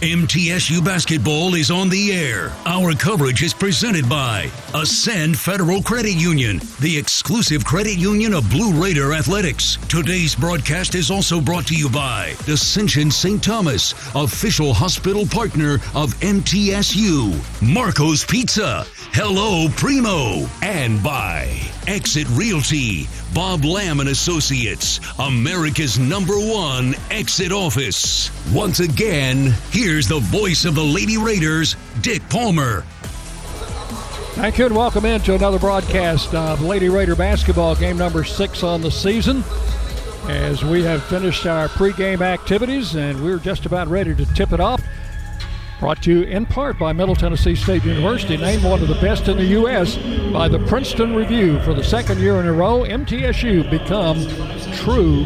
MTSU basketball is on the air. Our coverage is presented by Ascend Federal Credit Union, the exclusive credit union of Blue Raider Athletics. Today's broadcast is also brought to you by Ascension St. Thomas, official hospital partner of MTSU, Marco's Pizza, Hello Primo, and by Exit Realty, Bob Lamb and Associates, America's number one exit office. Once again, here's the voice of the Lady Raiders, Dick Palmer. Thank you and welcome into another broadcast of Lady Raider basketball game number six on the season. As we have finished our pregame activities and we're just about ready to tip it off. Brought to you in part by Middle Tennessee State University, named one of the best in the U.S. by the Princeton Review for the second year in a row. MTSU become true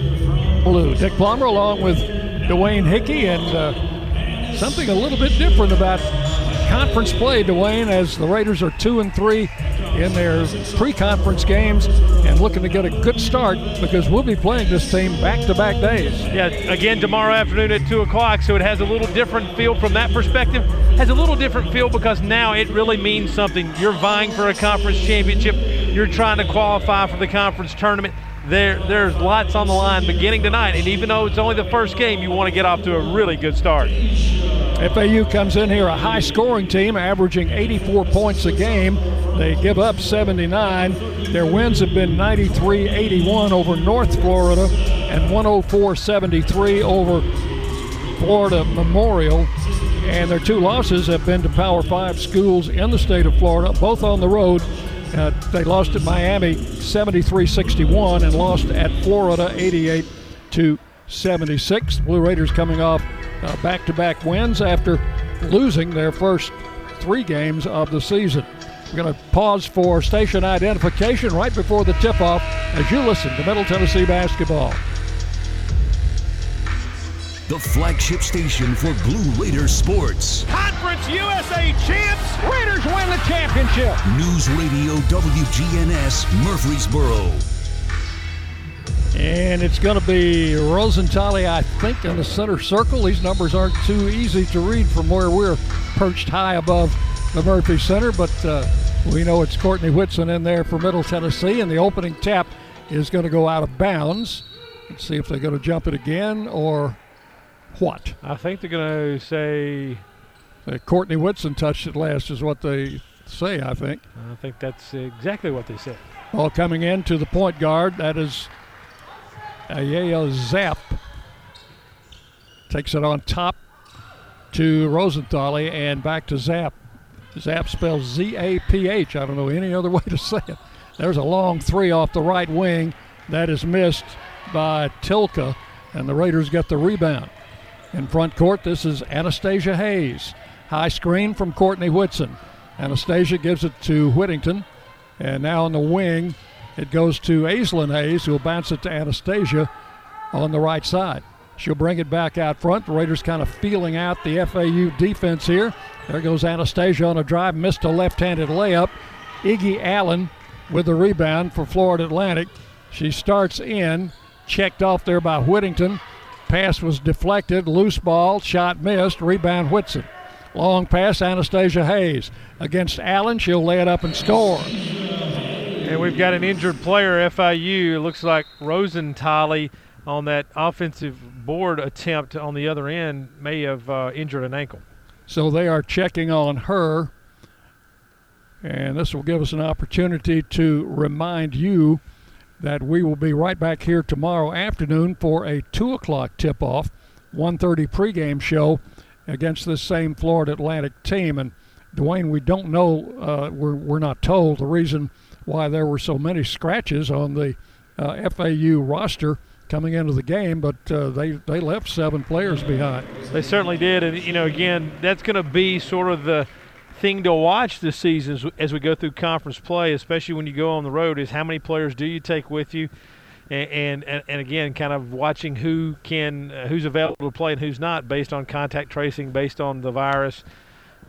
blue. Dick Palmer along with Dwayne Hickey and uh, something a little bit different about conference play, Dwayne, as the Raiders are two and three in their pre-conference games and looking to get a good start because we'll be playing this team back-to-back days. Yeah, again tomorrow afternoon at two o'clock, so it has a little different feel from that perspective. Has a little different feel because now it really means something. You're vying for a conference championship. You're trying to qualify for the conference tournament. There, there's lots on the line beginning tonight, and even though it's only the first game, you want to get off to a really good start. FAU comes in here a high scoring team, averaging 84 points a game. They give up 79. Their wins have been 93 81 over North Florida and 104 73 over Florida Memorial. And their two losses have been to Power Five schools in the state of Florida, both on the road. Uh, they lost at Miami 73 61 and lost at Florida 88 to 76. Blue Raiders coming off back to back wins after losing their first three games of the season. We're going to pause for station identification right before the tip off as you listen to Middle Tennessee basketball. The flagship station for Blue Raider sports. Conference USA champs. Raiders win the championship. News Radio WGNS Murfreesboro. And it's going to be Rosenthaler, I think, in the center circle. These numbers aren't too easy to read from where we're perched high above the Murphy Center, but uh, we know it's Courtney Whitson in there for Middle Tennessee, and the opening tap is going to go out of bounds. Let's see if they're going to jump it again or what. I think they're going to say. Uh, Courtney Whitson touched it last, is what they say, I think. I think that's exactly what they said. Ball coming in to the point guard. That is Ayaya Zaph takes it on top to Rosenthaler and back to Zaph. Zaph spells Z A P H. I don't know any other way to say it. There's a long three off the right wing that is missed by Tilka, and the Raiders get the rebound. In front court, this is Anastasia Hayes. High screen from Courtney Whitson. Anastasia gives it to Whittington, and now on the wing, it goes to Aislinn Hayes, who'll bounce it to Anastasia on the right side. She'll bring it back out front. The Raiders kind of feeling out the FAU defense here. There goes Anastasia on a drive, missed a left handed layup. Iggy Allen with the rebound for Florida Atlantic. She starts in, checked off there by Whittington. Pass was deflected, loose ball, shot missed, rebound Whitson. Long pass, Anastasia Hayes. Against Allen, she'll lay it up and score. And we've got an injured player, FIU. It looks like Rosenthaler on that offensive board attempt on the other end may have uh, injured an ankle. So they are checking on her. And this will give us an opportunity to remind you that we will be right back here tomorrow afternoon for a 2 o'clock tip-off, 1.30 pregame show against this same Florida Atlantic team. And, Dwayne, we don't know, uh, we're, we're not told the reason why there were so many scratches on the uh, FAU roster coming into the game, but uh, they they left seven players behind. They certainly did, and you know, again, that's going to be sort of the thing to watch this season as we go through conference play, especially when you go on the road. Is how many players do you take with you, and and, and again, kind of watching who can uh, who's available to play and who's not based on contact tracing, based on the virus,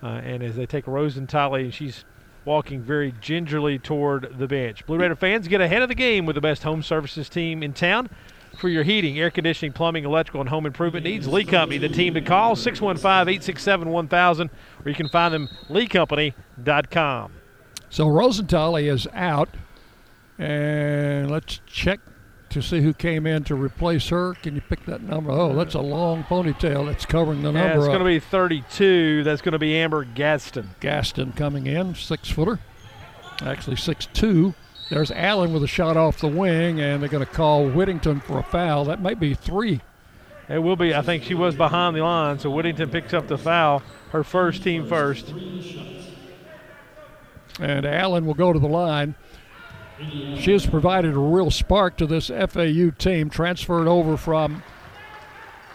uh, and as they take Rosenthaler, she's walking very gingerly toward the bench. Blue Raider fans get ahead of the game with the best home services team in town. for your heating, air conditioning, plumbing, electrical, and home improvement needs. Lee Company, the team to call 615 867 1000, or you can find them leecompany.com. So Rosenthal is out, and let's check to see who came in to replace her. Can you pick that number? Oh, that's a long ponytail that's covering the number. Yeah, it's going to be 32. That's going to be Amber Gaston. Gaston coming in, six footer, actually six two. There's Allen with a shot off the wing, and they're going to call Whittington for a foul. That might be three. It will be. I think she was behind the line, so Whittington picks up the foul. Her first team first. And Allen will go to the line. She has provided a real spark to this FAU team, transferred over from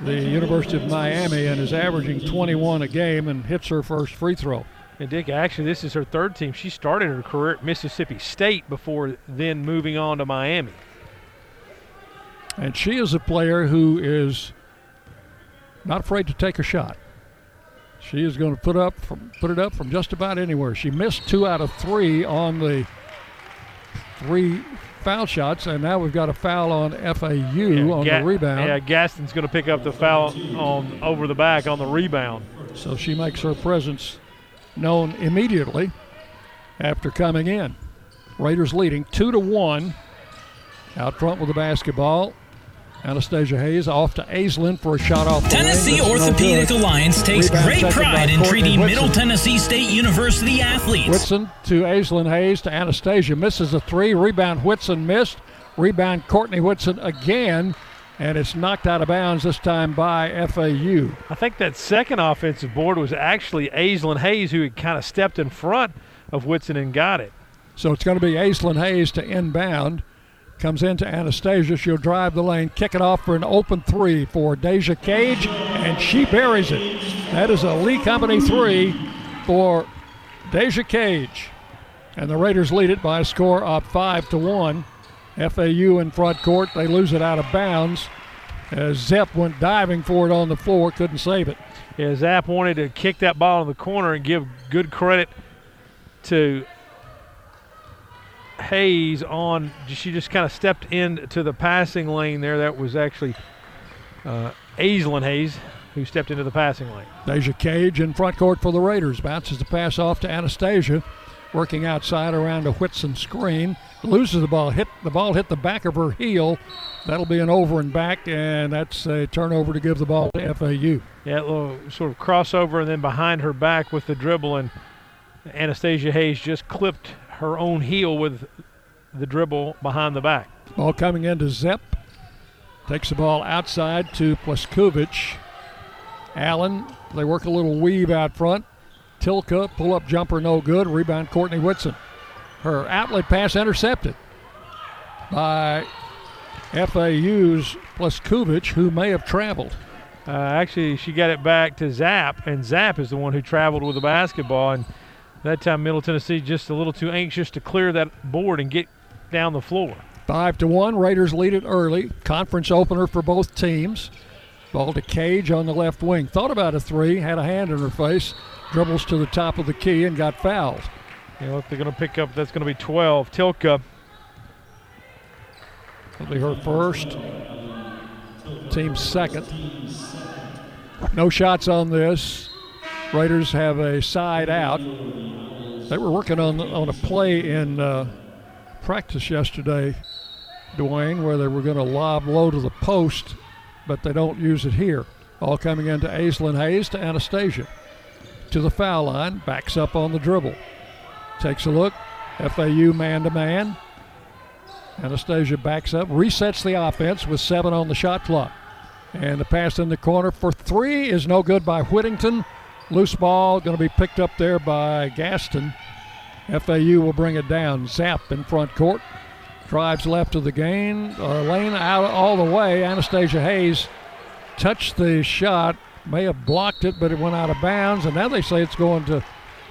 the University of Miami and is averaging 21 a game and hits her first free throw. And Dick, actually, this is her third team. She started her career at Mississippi State before then moving on to Miami. And she is a player who is not afraid to take a shot. She is going to put up from, put it up from just about anywhere. She missed two out of three on the three foul shots, and now we've got a foul on FAU Yeah, on Ga- the rebound. Yeah, Gaston's going to pick up the foul on over the back on the rebound. So she makes her presence known immediately after coming in. Raiders leading two to one. Out front with the basketball. Anastasia Hayes off to Aislinn for a shot off the. Tennessee That's no Orthopedic good. Alliance takes Rebound great pride in treating Whitson. Middle Tennessee State University athletes. Whitson to Aislinn Hayes to Anastasia. Misses a three. Rebound Whitson missed. Rebound Courtney Whitson again. And it's knocked out of bounds this time by FAU. I think that second offensive board was actually Aislinn Hayes who had kind of stepped in front of Whitson and got it. So it's going to be Aislinn Hayes to inbound. Comes into Anastasia. She'll drive the lane, kick it off for an open three for Deja Cage, and she buries it. That is a Lee Company three for Deja Cage. And the Raiders lead it by a score of five to one. FAU in front court. They lose it out of bounds. As Zaph went diving for it on the floor, couldn't save it. Yeah, Zaph wanted to kick that ball in the corner and give good credit to Hayes on. She just kind of stepped into the passing lane there. That was actually uh, Aislinn Hayes who stepped into the passing lane. Deja Cage in front court for the Raiders. Bounces the pass off to Anastasia. Working outside around a Whitson screen. Loses the ball. Hit the ball hit the back of her heel. That'll be an over and back, and that's a turnover to give the ball to FAU. Yeah, a little sort of crossover and then behind her back with the dribble, and Anastasia Hayes just clipped her own heel with the dribble behind the back. Ball coming into Zaph. Takes the ball outside to Plaskovic. Allen, they work a little weave out front. Tilka, pull up jumper, no good. Rebound, Courtney Whitson. Her outlet pass intercepted by FAU's Plaskovic, who may have traveled. Uh, actually, she got it back to Zaph, and Zaph is the one who traveled with the basketball. And that time, Middle Tennessee just a little too anxious to clear that board and get down the floor. Five to one. Raiders lead it early. Conference opener for both teams. Ball to Cage on the left wing. Thought about a three, had a hand in her face, dribbles to the top of the key and got fouled. You know, if they're going to pick up, that's going to be 12. Tilka, It'll be her first. Team second. No shots on this. Raiders have a side out. They were working on on a play in uh, practice yesterday, Dwayne, where they were going to lob low to the post, but they don't use it here. All coming into Aislinn Hayes to Anastasia. To the foul line, backs up on the dribble. Takes a look. FAU man to man. Anastasia backs up, resets the offense with seven on the shot clock. And the pass in the corner for three is no good by Whittington. Loose ball going to be picked up there by Gaston. FAU will bring it down. Zaph in front court. Drives left of the gain, uh, lane out all the way. Anastasia Hayes touched the shot, may have blocked it, but it went out of bounds. And now they say it's going to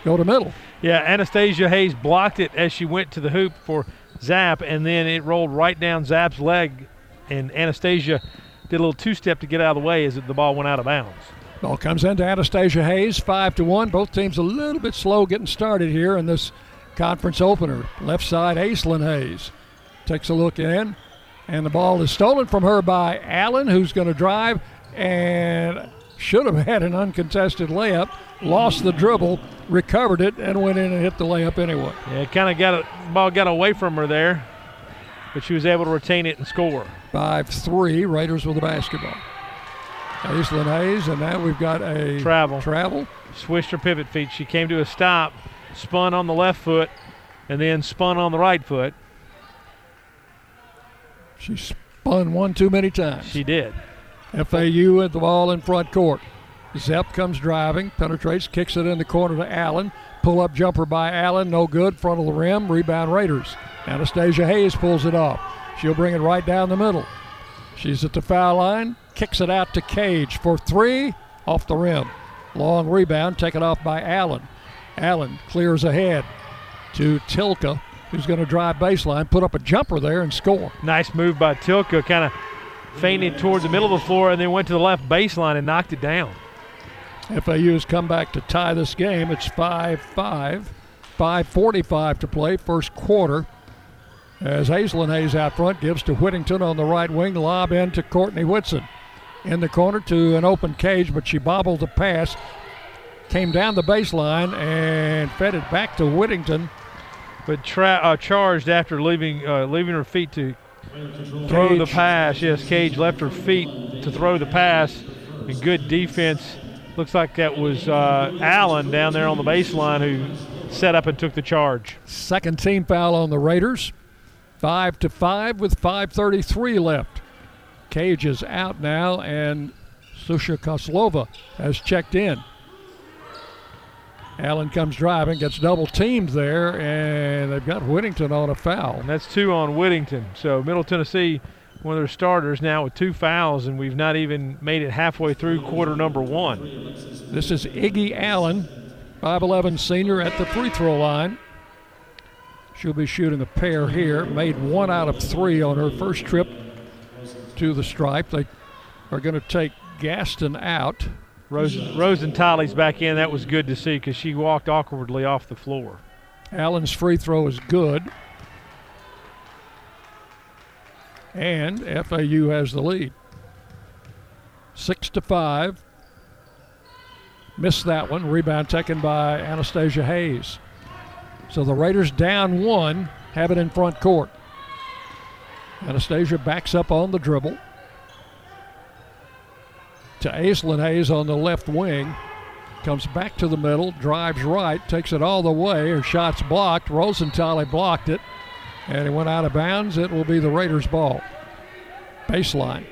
go to middle. yeah, Anastasia Hayes blocked it as she went to the hoop for Zaph, and then it rolled right down Zaph's leg, and Anastasia did a little two-step to get out of the way as the ball went out of bounds. Ball comes into Anastasia Hayes, five to one. Both teams a little bit slow getting started here in this conference opener. Left side, Aislinn Hayes takes a look in, And the ball is stolen from her by Allen, who's going to drive and should have had an uncontested layup. Lost the dribble, recovered it, and went in and hit the layup anyway. Yeah, kind of got a ball got away from her there, but she was able to retain it and score. 5 3, Raiders with the basketball. Aislinn Hayes, and now we've got a Travel. travel. Switched her pivot feet. She came to a stop, spun on the left foot, and then spun on the right foot. She spun one too many times. She did. FAU at the ball in front court. Zaph comes driving, penetrates, kicks it in the corner to Allen. Pull up jumper by Allen, no good. Front of the rim, rebound Raiders. Anastasia Hayes pulls it off. She'll bring it right down the middle. She's at the foul line, kicks it out to Cage for three, off the rim. Long rebound, taken off by Allen. Allen clears ahead to Tilka, who's going to drive baseline, put up a jumper there and score. Nice move by Tilka, kind of feinted towards the middle of the floor and then went to the left baseline and knocked it down. FAU has come back to tie this game. It's 5 5. 5.45 to play, first quarter. As Aislinn Hayes out front gives to Whittington on the right wing, lob in to Courtney Whitson. In the corner to an open cage, but she bobbled the pass, came down the baseline, and fed it back to Whittington. But tra- uh, charged after leaving uh, leaving her feet to throw the pass. Yes, Cage left her feet to throw the pass. And good defense. Looks like that was uh, Allen down there on the baseline who set up and took the charge. Second team foul on the Raiders. Five to five with 5:33 left. Cage is out now, and Susha Kozlova has checked in. Allen comes driving, gets double teamed there, and they've got Whittington on a foul. And that's two on Whittington. So Middle Tennessee, one of their starters now with two fouls, and we've not even made it halfway through quarter number one. This is Iggy Allen, 5'11 senior at the free throw line. She'll be shooting a pair here. Made one out of three on her first trip to the stripe. They are going to take Gaston out. Rosen, Rosenthaler's back in. That was good to see because she walked awkwardly off the floor. Allen's free throw is good. And FAU has the lead. Six to five. Missed that one. Rebound taken by Anastasia Hayes. So the Raiders down one, have it in front court. Anastasia backs up on the dribble to Aislinn Hayes on the left wing. Comes back to the middle, drives right, takes it all the way. Her shot's blocked. Rosenthal blocked it, and it went out of bounds. It will be the Raiders' ball. Baseline.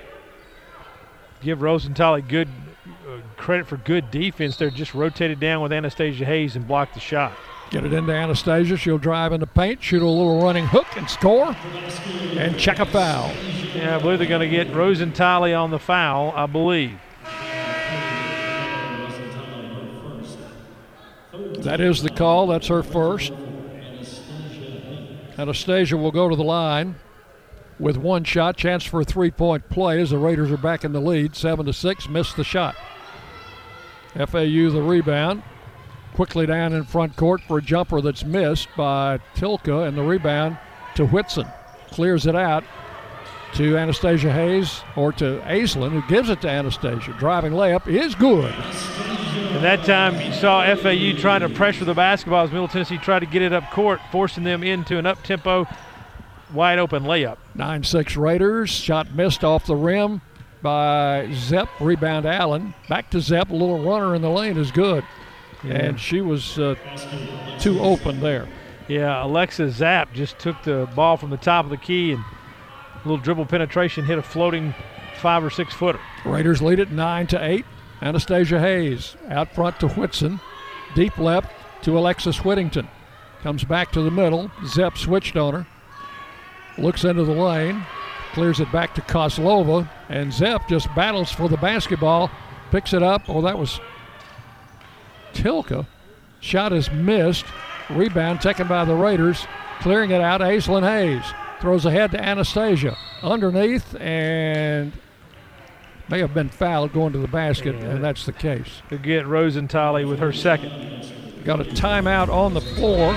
Give Rosenthal good uh, credit for good defense there. Just rotated down with Anastasia Hayes and blocked the shot. Get it into Anastasia. She'll drive in the paint, shoot a little running hook, and score. And check a foul. Yeah, I believe they're going to get Rosenthal on the foul, I believe. That is the call. That's her first. Anastasia will go to the line with one shot. Chance for a three-point play as the Raiders are back in the lead. Seven to six. Missed the shot. FAU the rebound. Quickly down in front court for a jumper that's missed by Tilka, and the rebound to Whitson. Clears it out to Anastasia Hayes or to Aislinn, who gives it to Anastasia. Driving layup is good. And that time you saw FAU trying to pressure the basketball as Middle Tennessee tried to get it up court, forcing them into an up-tempo, wide open layup. 9 6 Raiders. Shot missed off the rim by Zaph. Rebound Allen. Back to Zaph. A little runner in the lane is good. And she was uh, too open there. Yeah, Alexa Zaph just took the ball from the top of the key and a little dribble penetration hit a floating five or six footer. Raiders lead it 9 to 8. Anastasia Hayes out front to Whitson. Deep left to Alexis Whittington. Comes back to the middle. Zaph switched on her. Looks into the lane. Clears it back to Kozlova. And Zaph just battles for the basketball. Picks it up. Oh, that was Tilka. Shot is missed. Rebound taken by the Raiders. Clearing it out. Aislinn Hayes throws ahead to Anastasia. Underneath and may have been fouled going to the basket, and that's the case. To get Rosenthal with her second. Got a timeout on the floor.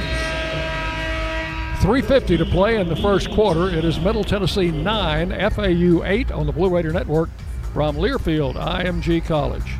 350 to play in the first quarter. It is Middle Tennessee 9, FAU 8 on the Blue Raider Network from Learfield, IMG College.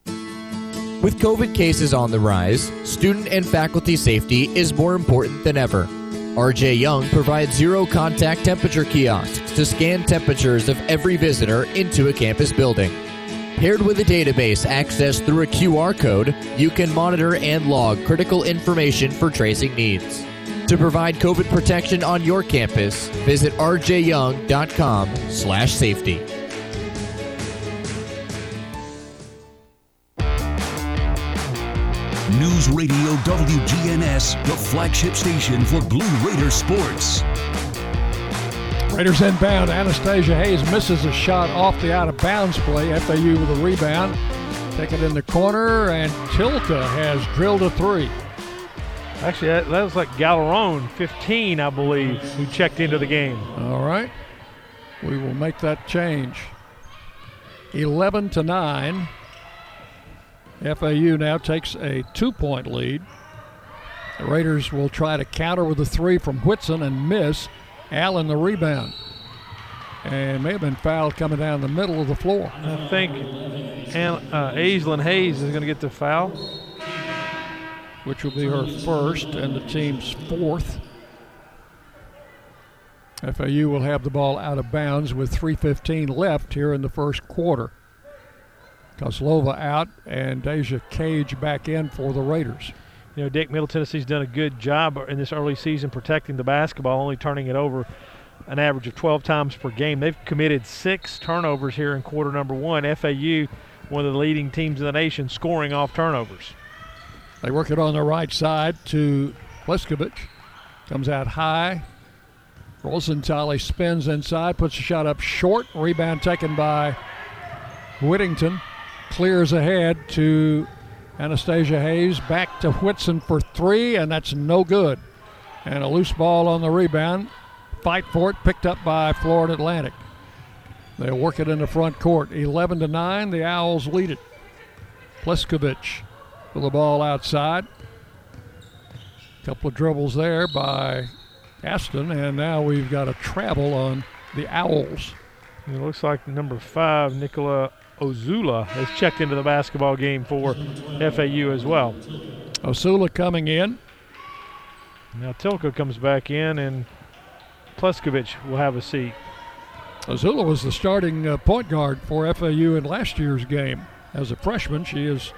With COVID cases on the rise, student and faculty safety is more important than ever. RJ Young provides zero contact temperature kiosks to scan temperatures of every visitor into a campus building. Paired with a database accessed through a QR code, you can monitor and log critical information for tracing needs. To provide COVID protection on your campus, visit rjyoung.com/safety. News Radio WGNS, the flagship station for Blue Raider sports. Raiders inbound. Anastasia Hayes misses a shot off the out of bounds play. FAU with a rebound. Take it in the corner, and Tilka has drilled a three. Actually, that, that was like Galarone, 15, I believe, who checked into the game. All right. We will make that change. 11 to 9. FAU now takes a two point lead. The Raiders will try to counter with a three from Whitson and miss. Allen the rebound. And may have been fouled coming down the middle of the floor. I think uh, Aislinn Hayes is going to get the foul. Which will be her first and the team's fourth. FAU will have the ball out of bounds with 3.15 left here in the first quarter. Kozlova out and Deja Cage back in for the Raiders. You know, Dick, Middle Tennessee's done a good job in this early season protecting the basketball, only turning it over an average of 12 times per game. They've committed six turnovers here in quarter number one. FAU, one of the leading teams in the nation, scoring off turnovers. They work it on the right side to Pleskovic. Comes out high. Rosenthaler spins inside, puts a shot up short. Rebound taken by Whittington clears ahead to Anastasia Hayes. Back to Whitson for three, and that's no good. And a loose ball on the rebound. Fight for it, picked up by Florida Atlantic. They'll work it in the front court. 11 to 9, the Owls lead it. Pleskovic with the ball outside. Couple of dribbles there by Aston, and now we've got a travel on the Owls. It looks like number five, Nicola Ozula has checked into the basketball game for FAU as well. Ozula coming in. Now Tilka comes back in, and Pleskovic will have a seat. Ozula was the starting uh, point guard for FAU in last year's game. As a freshman, she is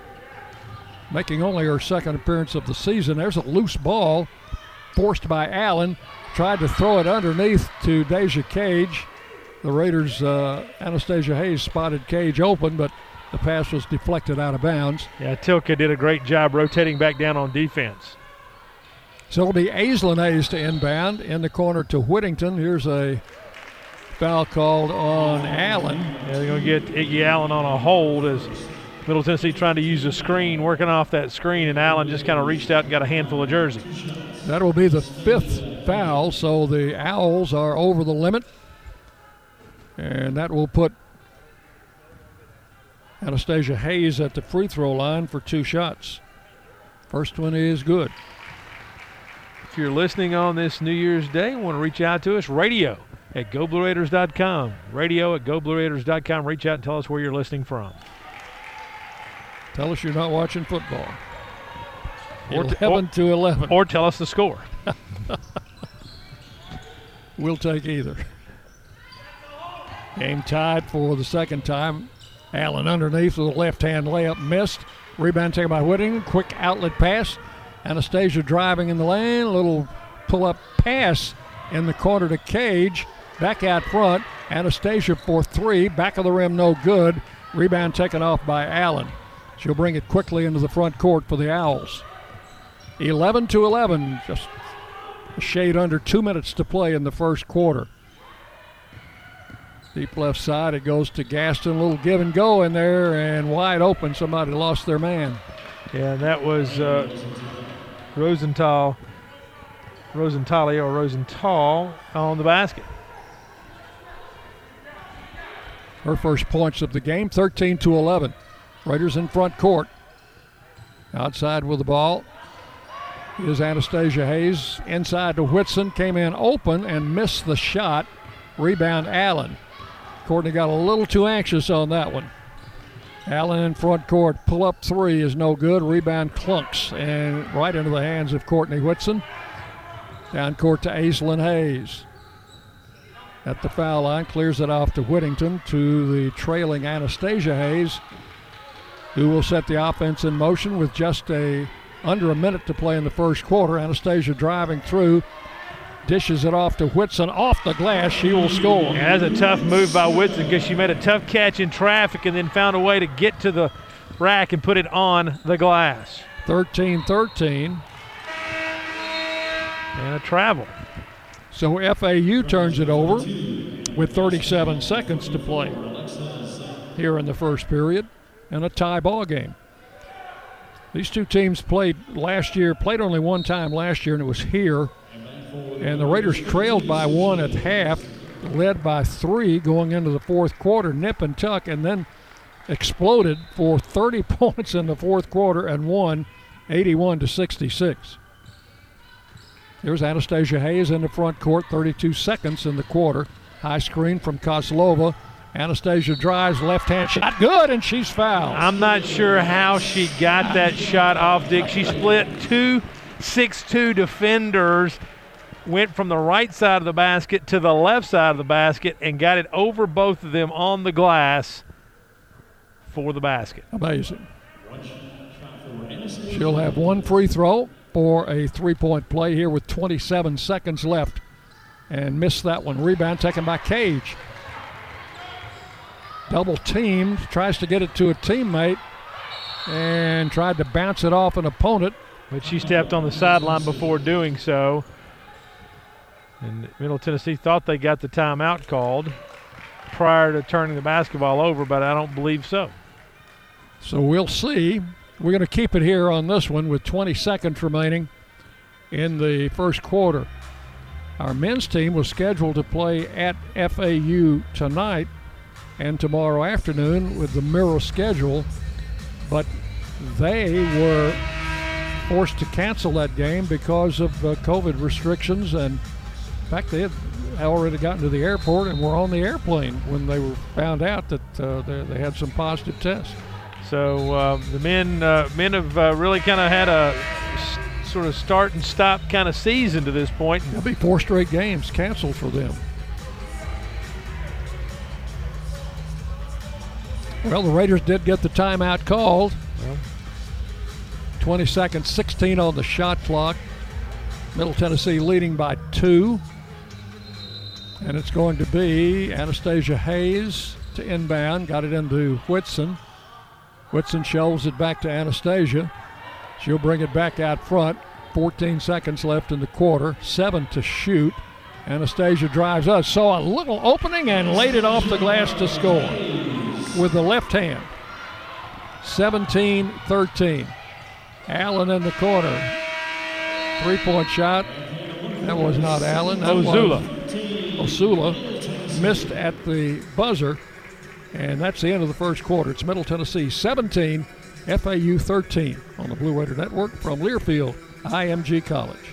making only her second appearance of the season. There's a loose ball forced by Allen. Tried to throw it underneath to Deja Cage. The Raiders, uh, Anastasia Hayes spotted Cage open, but the pass was deflected out of bounds. Yeah, Tilka did a great job rotating back down on defense. So it'll be Aislinn Hayes to inbound in the corner to Whittington. Here's a foul called on Allen. Yeah, they're going to get Iggy Allen on a hold as Middle Tennessee trying to use a screen, working off that screen, and Allen just kind of reached out and got a handful of jerseys. That will be the fifth foul, so the Owls are over the limit. And that will put Anastasia Hayes at the free throw line for two shots. First one is good. If you're listening on this New Year's Day and want to reach out to us, radio at goblueraiders.com. Radio at goblueraiders.com. Reach out and tell us where you're listening from. Tell us you're not watching football. Or t- 11 to 11. Or tell us the score. We'll take either. Game tied for the second time. Allen underneath with a left hand layup missed. Rebound taken by Whitting. Quick outlet pass. Anastasia driving in the lane. A little pull up pass in the corner to Cage. Back out front. Anastasia for three. Back of the rim, no good. Rebound taken off by Allen. She'll bring it quickly into the front court for the Owls. 11 to 11, just a shade under two minutes to play in the first quarter. Deep left side, it goes to Gaston. A little give and go in there, and wide open. Somebody lost their man. Yeah, that was uh, Rosenthal, Rosenthal or Rosenthal on the basket. Her first points of the game, 13 to 11. Raiders in front court. Outside with the ball is Anastasia Hayes. Inside to Whitson, came in open and missed the shot. Rebound Allen. Courtney got a little too anxious on that one. Allen in front court, pull up three is no good. Rebound clunks and right into the hands of Courtney Whitson. Down court to Aislinn Hayes. At the foul line, clears it off to Whittington to the trailing Anastasia Hayes, who will set the offense in motion with just a under a minute to play in the first quarter. Anastasia driving through, dishes it off to Whitson off the glass. She will score. Yeah, that's a tough move by Whitson because she made a tough catch in traffic and then found a way to get to the rack and put it on the glass. 13 13. And a travel. So FAU turns it over with 37 seconds to play here in the first period and a tie ball game. These two teams played last year, played only one time last year, and it was here. And the Raiders trailed by one at half, led by three going into the fourth quarter, nip and tuck, and then exploded for 30 points in the fourth quarter and won 81 to 66. There's Anastasia Hayes in the front court, 32 seconds in the quarter. High screen from Kozlova. Anastasia drives, left hand shot, good, and she's fouled. I'm not sure how she got that shot off, Dick. She split two six-two defenders, went from the right side of the basket to the left side of the basket, and got it over both of them on the glass for the basket. Amazing. She'll have one free throw for a three point play here with 27 seconds left and missed that one. Rebound taken by Cage. Double teamed, tries to get it to a teammate and tried to bounce it off an opponent. But she stepped on the sideline before doing so. And Middle Tennessee thought they got the timeout called prior to turning the basketball over, but I don't believe so. So we'll see. We're going to keep it here on this one with 20 seconds remaining in the first quarter. Our men's team was scheduled to play at FAU tonight and tomorrow afternoon with the mirror schedule, but they were forced to cancel that game because of uh, COVID restrictions. And fact, they had already gotten to the airport and were on the airplane when they were found out that uh, they, they, had some positive tests. So uh, the men uh, men have uh, really kind of had a s- sort of start and stop kind of season to this point. There'll be four straight games canceled for them. Well, the Raiders did get the timeout called. Well. 20 seconds, 16 on the shot clock. Middle Tennessee leading by two. And it's going to be Anastasia Hayes to inbound. Got it into Whitson. Whitson shelves it back to Anastasia. She'll bring it back out front. 14 seconds left in the quarter. Seven to shoot. Anastasia drives us. Saw a little opening and laid it off the glass to score with the left hand. 17 13. Allen in the corner. Three point shot. That was not Allen. That Ozula. Osula missed at the buzzer. And that's the end of the first quarter. It's Middle Tennessee 17, FAU 13 on the Blue Raider Network from Learfield, IMG College.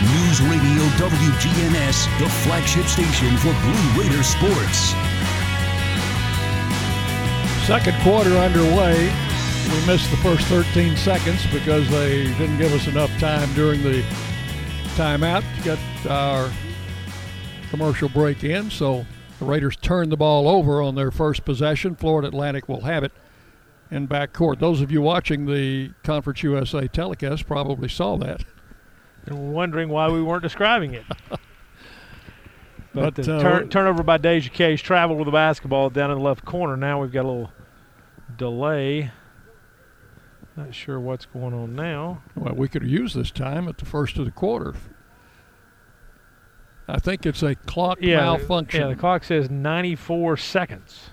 News Radio WGNS, the flagship station for Blue Raider sports. Second quarter underway. We missed the first 13 seconds because they didn't give us enough time during the timeout to get our commercial break in. So the Raiders turned the ball over on their first possession. Florida Atlantic will have it in back court. Those of you watching the Conference USA telecast probably saw that and we're wondering why we weren't describing it. but, But, the uh, turn, turnover by Deja Cage traveled with the basketball down in the left corner. Now we've got a little delay. Not sure what's going on now. Well, we could have used this time at the first of the quarter. I think it's a clock Yeah, malfunction. yeah. The clock says 94 seconds.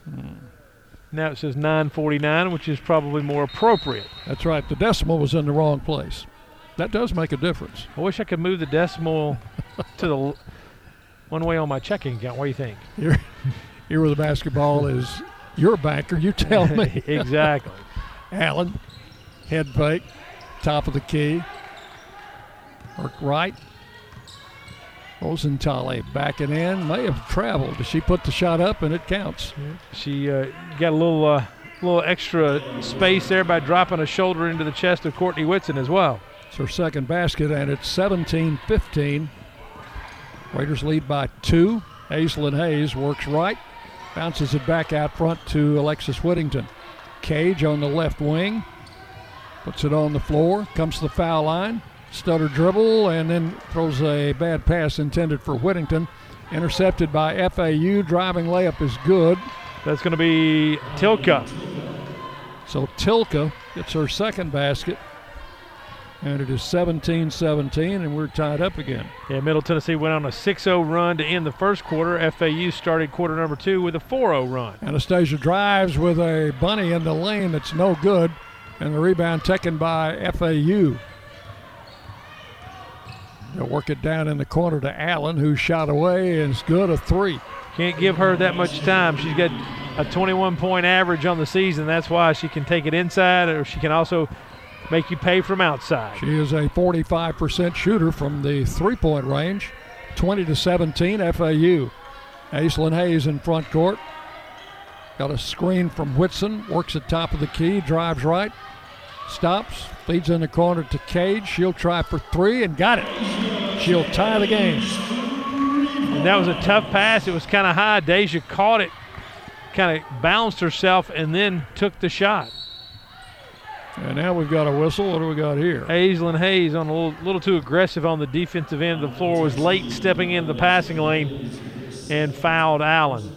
Now it says 9:49, which is probably more appropriate. That's right. The decimal was in the wrong place. That does make a difference. I wish I could move the decimal to the l- one way on my checking account. What do you think? Here, here where the basketball is your banker. You tell me. exactly. Allen, head fake, top of the key. Work right. Rosenthaler backing in. May have traveled. But she put the shot up and it counts. She uh, got a little uh, little extra space there by dropping a shoulder into the chest of Courtney Whitson as well. It's her second basket, and it's 17 15. Raiders lead by two. Aislinn Hayes works right, bounces it back out front to Alexis Whittington. Cage on the left wing, puts it on the floor, comes to the foul line, stutter dribble, and then throws a bad pass intended for Whittington. Intercepted by FAU. Driving layup is good. That's going to be Tilka. So Tilka gets her second basket. And it is 17 17, and we're tied up again. Yeah, Middle Tennessee went on a 6 0 run to end the first quarter. FAU started quarter number two with a 4 0 run. Anastasia drives with a bunny in the lane that's no good, and the rebound taken by FAU. They'll work it down in the corner to Allen, who shot away and is good a three. Can't give her that much time. She's got a 21 point average on the season. That's why she can take it inside, or she can also make you pay from outside. She is a 45% shooter from the three point range. 20 to 17, FAU. Aislinn Hayes in front court. Got a screen from Whitson. Works at top of the key. Drives right. Stops. Feeds in the corner to Cage. She'll try for three and got it. She'll tie the game. And that was a tough pass. It was kind of high. Deja caught it, kind of bounced herself, and then took the shot. And now we've got a whistle. What do we got here? Aislinn Hayes on a little, little too aggressive on the defensive end of the floor was late stepping into the passing lane and fouled Allen.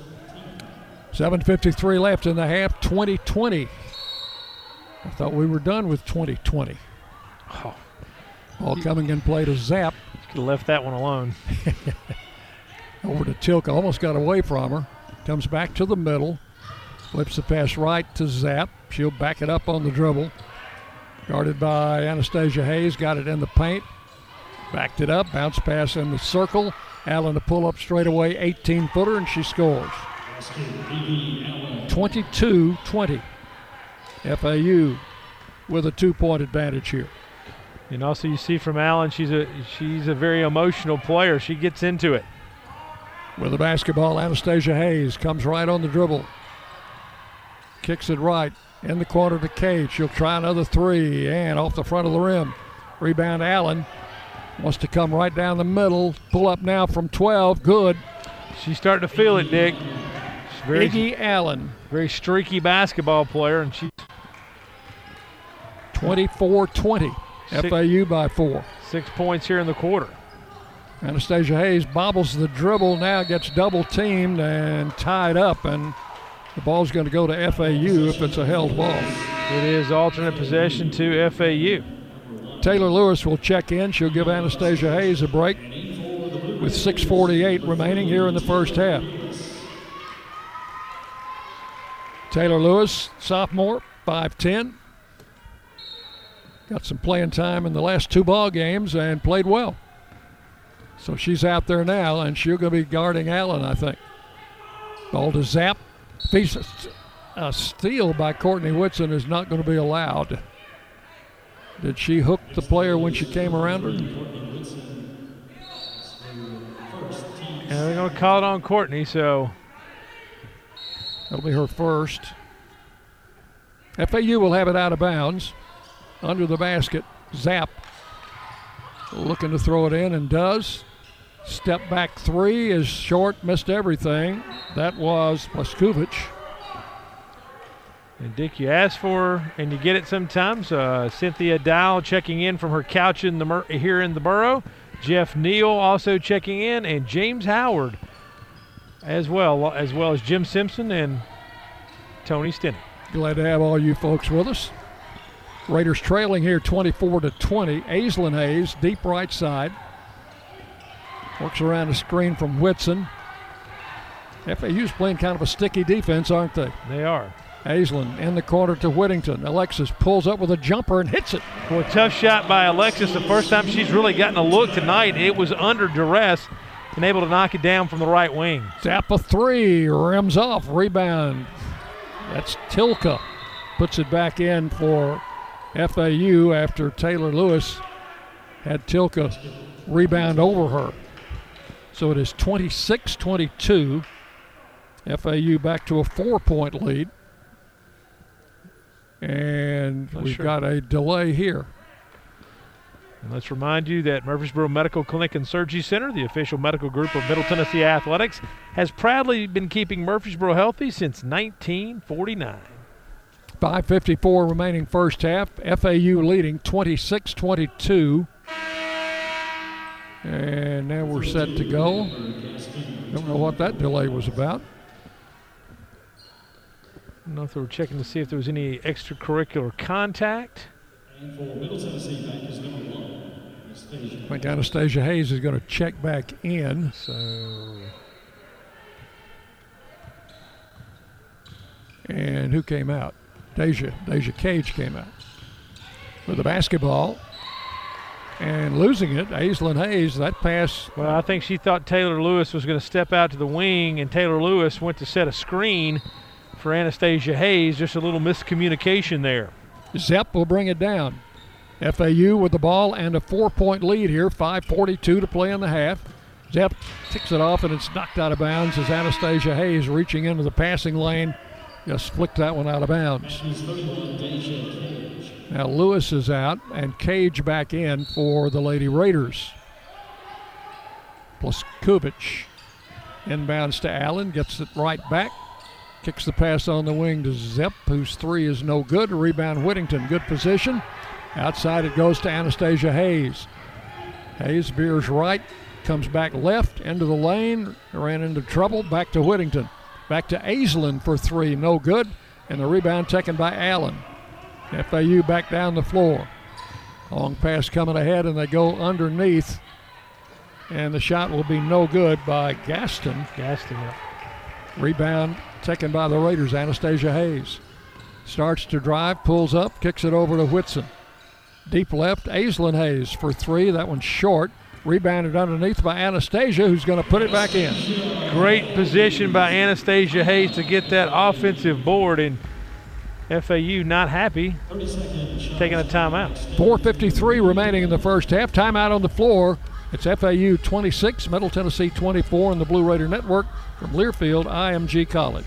7.53 left in the half, 2020. I thought we were done with 2020. Oh. Ball coming in play to Zaph. Could have left that one alone. Over to Tilka, almost got away from her. Comes back to the middle. Flips the pass right to Zaph. She'll back it up on the dribble. Guarded by Anastasia Hayes, got it in the paint. Backed it up, bounce pass in the circle. Allen to pull up straight away, 18 footer, and she scores. 22 20. FAU with a two point advantage here. And also, you see from Allen, she's a she's a very emotional player. She gets into it. With the basketball, Anastasia Hayes comes right on the dribble, kicks it right in the corner to Cage. She'll try another three and off the front of the rim. Rebound Allen wants to come right down the middle. Pull up now from 12. Good. She's starting to feel it, Dick. Very, Iggy Allen. Very streaky basketball player, and she 24-20. FAU by four. Six points here in the quarter. Anastasia Hayes bobbles the dribble, now gets double teamed and tied up, and the ball's going to go to FAU if it's a held ball. It is alternate possession to FAU. Taylor Lewis will check in. She'll give Anastasia Hayes a break with 6.48 remaining here in the first half. Taylor Lewis, sophomore, 5'10, Got some playing time in the last two ball games and played well. So she's out there now, and she's going to be guarding Allen, I think. Ball to Zaph. A steal by Courtney Whitson is not going to be allowed. Did she hook the player when she came around her? And they're going to call it on Courtney, so. That'll be her first. FAU will have it out of bounds under the basket. Zaph looking to throw it in and does. Step back three is short, missed everything. That was Pleskovich. And Dick, you ask for and you get it sometimes. Uh, Cynthia Dow checking in from her couch in the here in the borough. Jeff Neal also checking in, and James Howard as well, as well as Jim Simpson and Tony Stinney. Glad to have all you folks with us. Raiders trailing here 24 to 20. Aislynn Hayes, deep right side. Works around the screen from Whitson. FAU's playing kind of a sticky defense, aren't they? They are. Aislynn in the corner to Whittington. Alexis pulls up with a jumper and hits it. Well, tough shot by Alexis. The first time she's really gotten a look tonight. It was under duress and able to knock it down from the right wing. Zappa three, rims off, rebound. That's Tilka. Puts it back in for FAU after Taylor Lewis had Tilka rebound over her. So it is 26 22. FAU back to a four point lead. And Not we've sure. got a delay here. And let's remind you that Murfreesboro Medical Clinic and Surgery Center, the official medical group of Middle Tennessee Athletics, has proudly been keeping Murfreesboro healthy since 1949. 5.54 remaining first half. FAU leading 26 22. And now we're set to go. Don't know what that delay was about. I don't know if they were checking to see if there was any extracurricular contact. I think Anastasia Hayes is going to check back in. So. And who came out? Deja, Deja Cage came out with the basketball and losing it. Aislynn Hayes, that pass. Well, I think she thought Taylor Lewis was going to step out to the wing, and Taylor Lewis went to set a screen for Anastasia Hayes. Just a little miscommunication there. Zepp will bring it down. FAU with the ball and a four point lead here, 5.42 to play in the half. Zepp ticks it off and it's knocked out of bounds as Anastasia Hayes reaching into the passing lane just flicked that one out of bounds. Now Lewis is out and Cage back in for the Lady Raiders. Plus Kubich inbounds to Allen, gets it right back. Kicks the pass on the wing to Zepp, whose three is no good. Rebound Whittington, good position. Outside it goes to Anastasia Hayes. Hayes veers right, comes back left into the lane, ran into trouble, back to Whittington. Back to Aislynn for three, no good. And the rebound taken by Allen. FAU back down the floor. Long pass coming ahead, and they go underneath. And the shot will be no good by Gaston. Gaston, yeah. Rebound taken by the Raiders, Anastasia Hayes. Starts to drive, pulls up, kicks it over to Whitson. Deep left, Aislynn Hayes for three. That one's short. Rebounded underneath by Anastasia, who's going to put it back in. Great position by Anastasia Hayes to get that offensive board, and FAU not happy, taking a timeout. 4.53 remaining in the first half. Timeout on the floor. It's FAU 26, Middle Tennessee 24 in the Blue Raider Network from Learfield IMG College.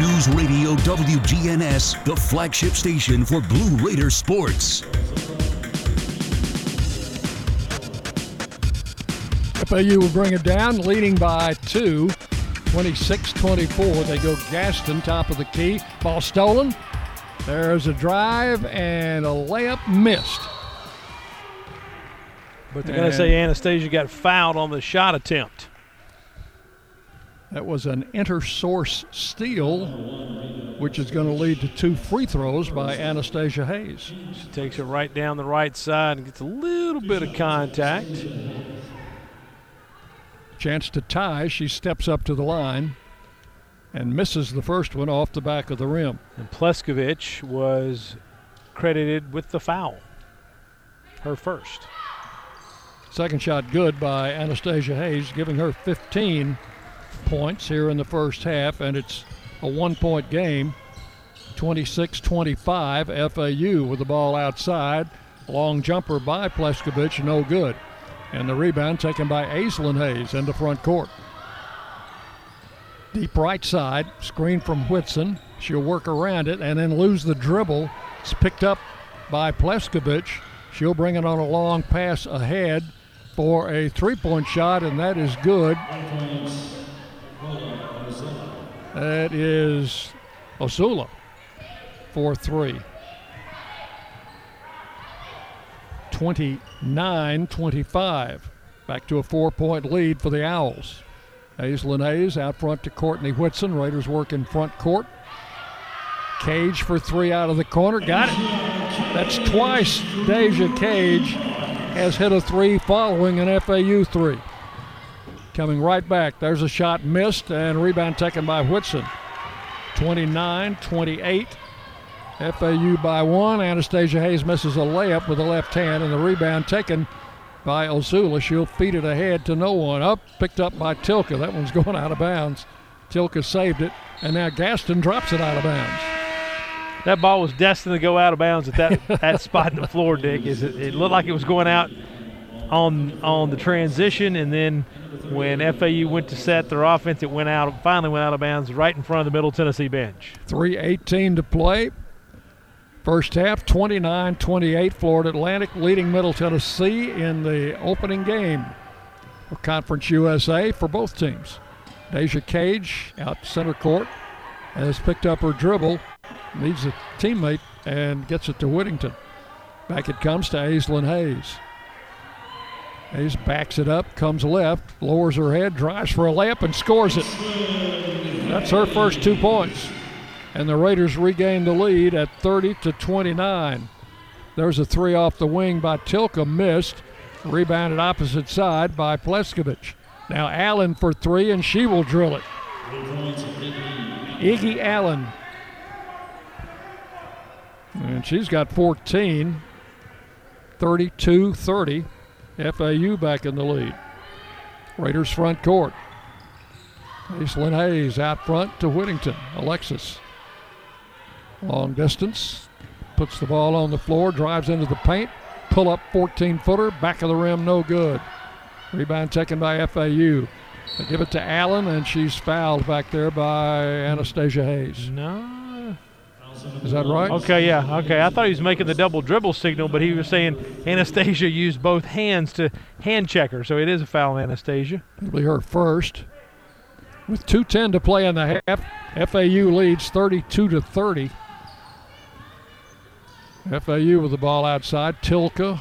News Radio WGNS, the flagship station for Blue Raider sports. FAU will bring it down, leading by two, 26 24. They go Gaston, top of the key. Ball stolen. There's a drive and a layup missed. But they're going to say Anastasia got fouled on the shot attempt. That was an inter-source steal, which is going to lead to two free throws by Anastasia Hayes. She takes it right down the right side and gets a little bit of contact. Chance to tie. She steps up to the line and misses the first one off the back of the rim. And Pleskovich was credited with the foul. Her first. Second shot good by Anastasia Hayes, giving her 15 points here in the first half, and it's a one point game. 26 25, FAU with the ball outside. Long jumper by Pleskovich, no good. And the rebound taken by Aislynn Hayes in the front court. Deep right side, screen from Whitson. She'll work around it and then lose the dribble. It's picked up by Pleskovich. She'll bring it on a long pass ahead for a three point shot, and that is good. That is Osula for three. 29 25. Back to a four point lead for the Owls. Aislynn Hayes out front to Courtney Whitson. Raiders work in front court. Cage for three out of the corner. Got it. That's twice Deja Cage has hit a three following an FAU three. Coming right back. There's a shot missed and rebound taken by Whitson. 29 28. FAU by one. Anastasia Hayes misses a layup with the left hand, and the rebound taken by Osula. She'll feed it ahead to no one. Up, picked up by Tilka. That one's going out of bounds. Tilka saved it, and now Gaston drops it out of bounds. That ball was destined to go out of bounds at that, that spot in the floor, Dick. Is it, it looked like it was going out on on the transition, and then when FAU went to set their offense, it went out. Finally, went out of bounds right in front of the Middle Tennessee bench. 3:18 to play. First half, 29-28, Florida Atlantic leading Middle Tennessee in the opening game of Conference USA for both teams. Deja Cage out center court has picked up her dribble, needs a teammate, and gets it to Whittington. Back it comes to Aislynn Hayes. Hayes backs it up, comes left, lowers her head, drives for a layup, and scores it. That's her first two points. and the Raiders regain the lead at 30 to 29. There's a three off the wing by Tilka, missed. Rebounded opposite side by Pleskovich. Now Allen for three, and she will drill it. Iggy Allen. And she's got 14. 32 30. FAU back in the lead. Raiders front court. Aislynn Hayes out front to Whittington. Alexis. Long distance. Puts the ball on the floor, drives into the paint. Pull up 14 footer. Back of the rim, no good. Rebound taken by FAU. They give it to Allen, and she's fouled back there by Anastasia Hayes. No. Is that right? Okay, yeah. Okay. I thought he was making the double dribble signal, but he was saying Anastasia used both hands to hand check her, so it is a foul Anastasia. It'll be her first. With 2.10 to play in the half, FAU leads 32 to 30. FAU with the ball outside. Tilka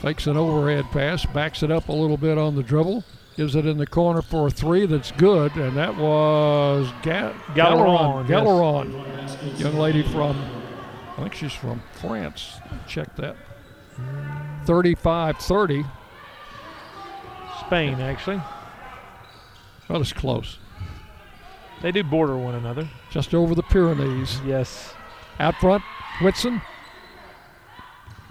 fakes an overhead pass, backs it up a little bit on the dribble, gives it in the corner for a three that's good, and that was Ga- Galleron, Galleron, young lady from, I think she's from France. Check that. 35 30. Spain, actually. Well, it's close. They do border one another. Just over the Pyrenees. Yes. Out front, Whitson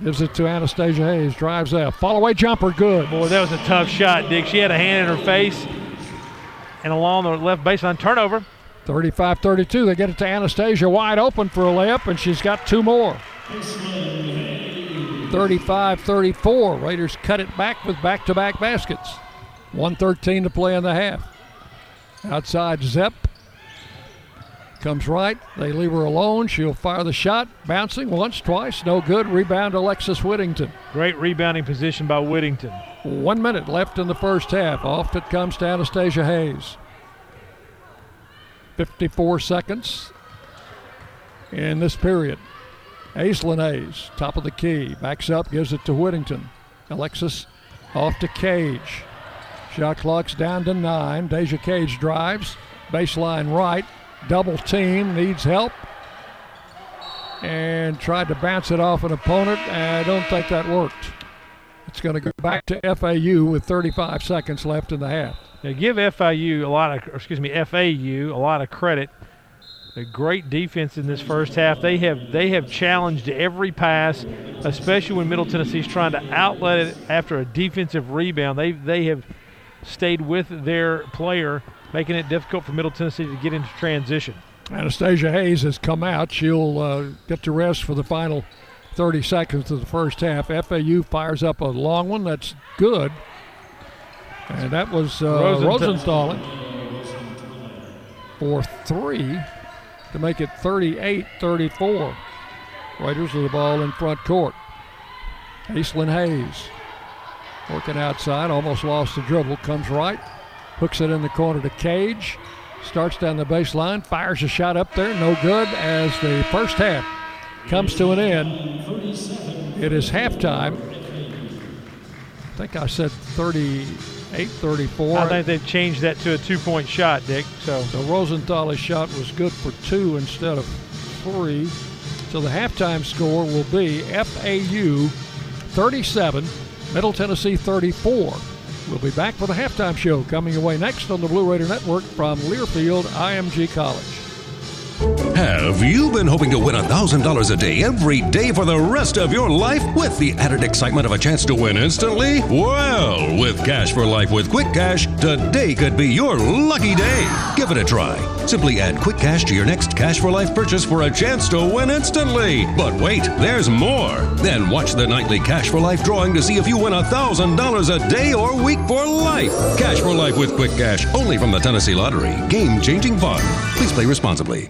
gives it to Anastasia Hayes. Drives out. Fall away jumper, good. Boy, that was a tough shot, Dick. She had a hand in her face and along the left baseline turnover. 35 32. They get it to Anastasia wide open for a layup, and she's got two more. 35 34. Raiders cut it back with back to back baskets. 113 to play in the half. Outside Zepp. Comes right. They leave her alone. She'll fire the shot. Bouncing once, twice. No good. Rebound to Alexis Whittington. Great rebounding position by Whittington. One minute left in the first half. Off it comes to Anastasia Hayes. 54 seconds in this period. Aislynn Hayes, top of the key, backs up, gives it to Whittington. Alexis off to Cage. Shot clock's down to nine. Deja Cage drives, baseline right, double team, needs help, and tried to bounce it off an opponent. I don't think that worked. It's going to go back to FAU with 35 seconds left in the half. Now give FIU a lot of, excuse me, FAU a lot of credit. A great defense in this first half. They have they have challenged every pass, especially when Middle Tennessee's trying to outlet it after a defensive rebound. They they have stayed with their player, making it difficult for Middle Tennessee to get into transition. Anastasia Hayes has come out. She'll uh, get to rest for the final 30 seconds of the first half. FAU fires up a long one that's good. And that was uh, Rosenthal. For three to make it 38 34. Raiders with the ball in front court. Aislynn Hayes working outside, almost lost the dribble, comes right, hooks it in the corner to Cage, starts down the baseline, fires a shot up there, no good as the first half comes to an end. It is halftime. I think I said 38 34. I think they've changed that to a two point shot, Dick. So, so Rosenthal's shot was good for two instead of three. So the halftime score will be FAU 37, Middle Tennessee 34. We'll be back for the halftime show coming away next on the Blue Raider Network from Learfield IMG College. Have you been hoping to win $1,000 a day every day for the rest of your life with the added excitement of a chance to win instantly? Well, with Cash for Life with Quick Cash, today could be your lucky day. Give it a try. Simply add Quick Cash to your next Cash for Life purchase for a chance to win instantly. But wait, there's more. Then watch the nightly Cash for Life drawing to see if you win $1,000 a day or week for life. Cash for Life with Quick Cash, only from the Tennessee Lottery. Game changing fun. Please play responsibly.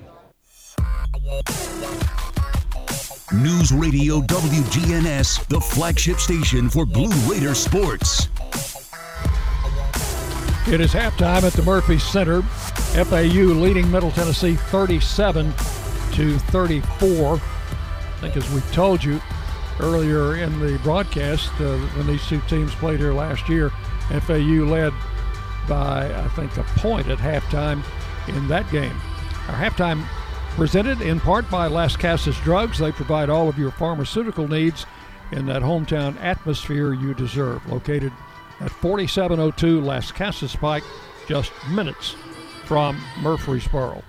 News Radio WGNS, the flagship station for Blue Raider sports. It is halftime at the Murphy Center. FAU leading Middle Tennessee 37 to 34. I think, as we told you earlier in the broadcast, uh, when these two teams played here last year, FAU led by, I think, a point at halftime in that game. Our halftime Presented in part by Lascassas Drugs. They provide all of your pharmaceutical needs in that hometown atmosphere you deserve. Located at 4702 Lascassas Pike, just minutes from Murfreesboro.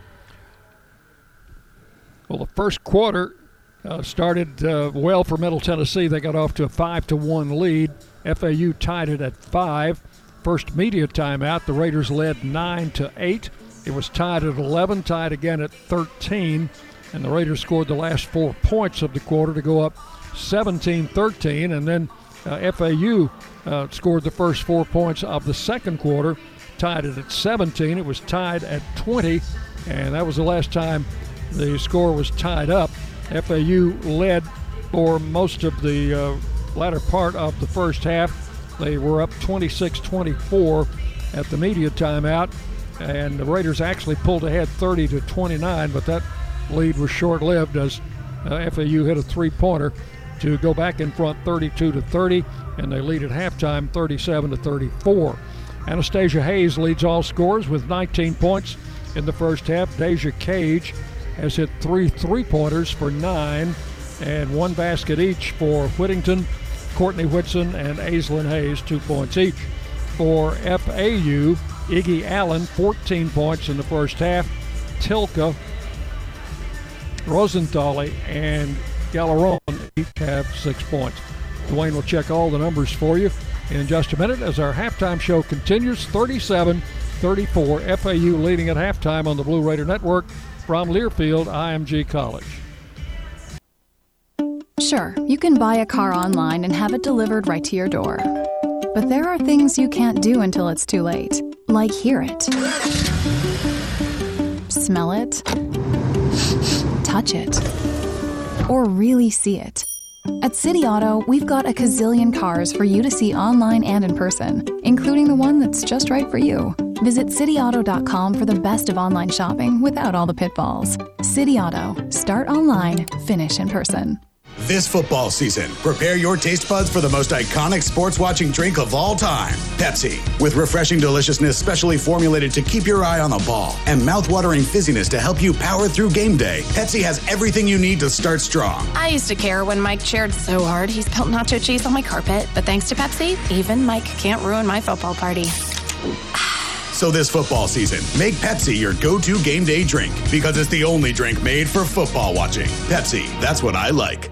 Well, the first quarter uh, started uh, well for Middle Tennessee. They got off to a five to one lead. FAU tied it at five. First media timeout, the Raiders led nine to eight. It was tied at 11, tied again at 13, and the Raiders scored the last four points of the quarter to go up 17 13, and then uh, FAU uh, scored the first four points of the second quarter, tied it at 17. It was tied at 20, and that was the last time the score was tied up. FAU led for most of the uh, latter part of the first half. They were up 26 24 at the media timeout and the Raiders actually pulled ahead 30 to 29, but that lead was short-lived as uh, FAU hit a three-pointer to go back in front 32 to 30, and they lead at halftime 37 to 34. Anastasia Hayes leads all scores with 19 points in the first half. Deja Cage has hit three three-pointers for nine, and one basket each for Whittington, Courtney Whitson, and Aislynn Hayes, two points each. For FAU, Iggy Allen, 14 points in the first half. Tilka, Rosenthal, and Gallaron each have six points. Dwayne will check all the numbers for you in just a minute as our halftime show continues 37 34. FAU leading at halftime on the Blue Raider Network from Learfield IMG College. Sure, you can buy a car online and have it delivered right to your door. But there are things you can't do until it's too late like hear it, smell it, touch it, or really see it. At City Auto, we've got a gazillion cars for you to see online and in person, including the one that's just right for you. Visit cityauto.com for the best of online shopping without all the pitfalls. City Auto, start online, finish in person. This football season. Prepare your taste buds for the most iconic sports watching drink of all time Pepsi. With refreshing deliciousness specially formulated to keep your eye on the ball and mouthwatering fizziness to help you power through game day, Pepsi has everything you need to start strong. I used to care when Mike cheered so hard he spilled nacho cheese on my carpet, but thanks to Pepsi, even Mike can't ruin my football party. So this football season, make Pepsi your go-to game day drink because it's the only drink made for football watching. Pepsi, that's what I like.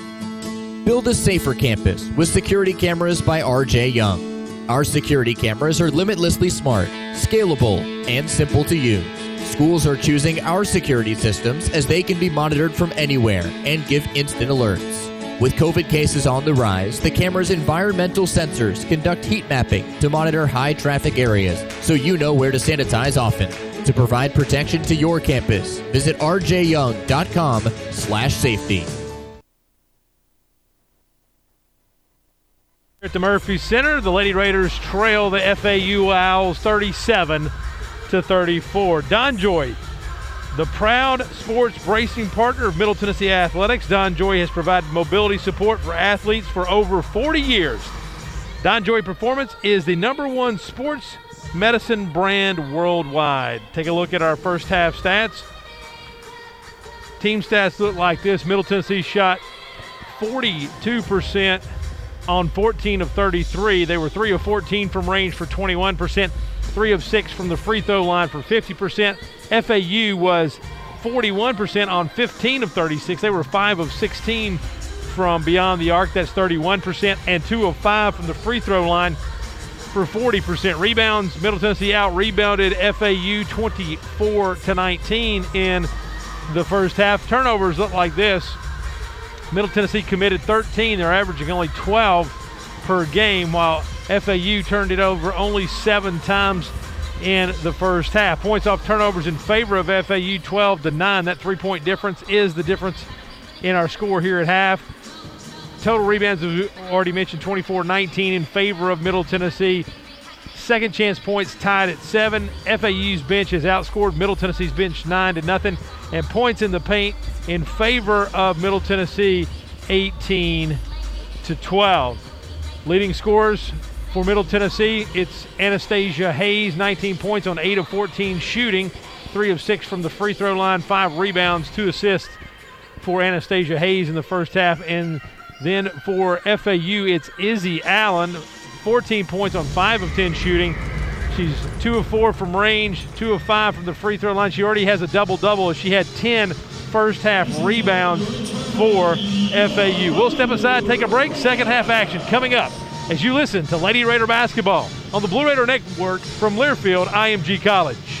Build a safer campus with security cameras by RJ Young. Our security cameras are limitlessly smart, scalable, and simple to use. Schools are choosing our security systems as they can be monitored from anywhere and give instant alerts. With COVID cases on the rise, the camera's environmental sensors conduct heat mapping to monitor high traffic areas so you know where to sanitize often. To provide protection to your campus, visit rjyoung.com/safety. At the Murphy Center, the Lady Raiders trail the FAU Owls 37 to 34. DonJoy, the proud sports bracing partner of Middle Tennessee Athletics, DonJoy has provided mobility support for athletes for over 40 years. DonJoy Performance is the number one sports medicine brand worldwide. Take a look at our first half stats. Team stats look like this Middle Tennessee shot 42% on 14 of 33. They were 3 of 14 from range for 21%, 3 of 6 from the free throw line for 50%. FAU was 41% on 15 of 36. They were 5 of 16 from beyond the arc. That's 31%, and 2 of 5 from the free throw line for 40%. Rebounds, Middle Tennessee out rebounded FAU 24 to 19 in the first half. Turnovers look like this. Middle Tennessee committed 13. They're averaging only 12 per game, while FAU turned it over only seven times in the first half. Points off turnovers in favor of FAU 12 to 9. That three point difference is the difference in our score here at half. Total rebounds, as we already mentioned, 24 19 in favor of Middle Tennessee. Second chance points tied at seven. FAU's bench has outscored Middle Tennessee's bench nine to nothing, and points in the paint in favor of Middle Tennessee 18 to 12. Leading scorers for Middle Tennessee, it's Anastasia Hayes, 19 points on 8 of 14 shooting, 3 of 6 from the free throw line, 5 rebounds, 2 assists for Anastasia Hayes in the first half. And then for FAU, it's Izzy Allen, 14 points on 5 of 10 shooting. She's 2 of 4 from range, 2 of 5 from the free throw line. She already has a double double she had 10 first half rebounds for FAU. We'll step aside, take a break. Second half action coming up as you listen to Lady Raider basketball on the Blue Raider Network from Learfield IMG College.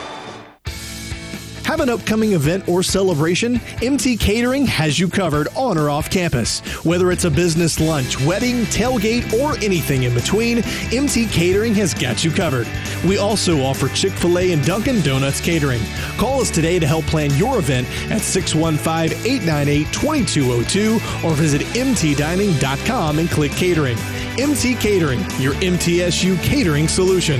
Have an upcoming event or celebration? MT Catering has you covered on or off campus. Whether it's a business lunch, wedding, tailgate, or anything in between, MT Catering has got you covered. We also offer Chick fil A and Dunkin' Donuts catering. Call us today to help plan your event at 615 898 2202 or visit mtdining.com and click catering. MT Catering, your MTSU catering solution.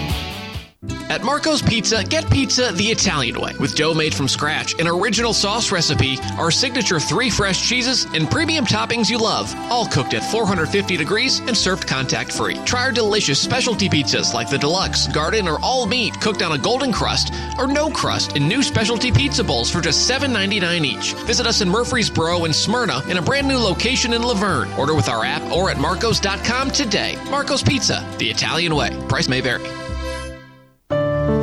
At Marco's Pizza, get pizza the Italian way with dough made from scratch, an original sauce recipe, our signature three fresh cheeses, and premium toppings you love, all cooked at 450 degrees and served contact free. Try our delicious specialty pizzas like the deluxe, garden, or all meat cooked on a golden crust or no crust in new specialty pizza bowls for just $7.99 each. Visit us in Murfreesboro and Smyrna in a brand new location in La Vergne. Order with our app or at marcos.com today. Marco's Pizza, the Italian way. Price may vary.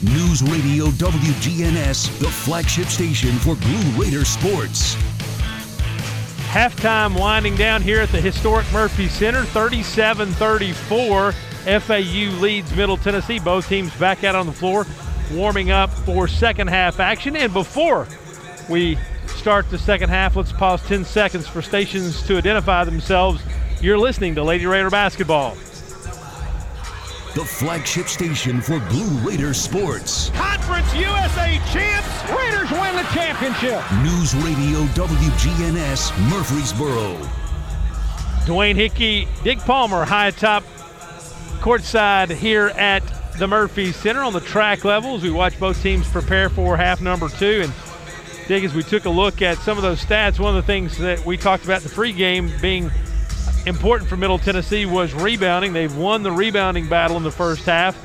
News Radio WGNS, the flagship station for Blue Raider sports. Halftime winding down here at the historic Murphy Center, 37 34. FAU leads Middle Tennessee. Both teams back out on the floor, warming up for second half action. And before we start the second half, let's pause 10 seconds for stations to identify themselves. You're listening to Lady Raider Basketball. The flagship station for Blue Raider sports. Conference USA champs. Raiders win the championship. News Radio WGNS Murfreesboro. Dwayne Hickey, Dick Palmer, high top courtside here at the Murphy Center on the track levels. We watch both teams prepare for half number two. And Dick, as we took a look at some of those stats, one of the things that we talked about in the pregame being important for Middle Tennessee was rebounding. They've won the rebounding battle in the first half,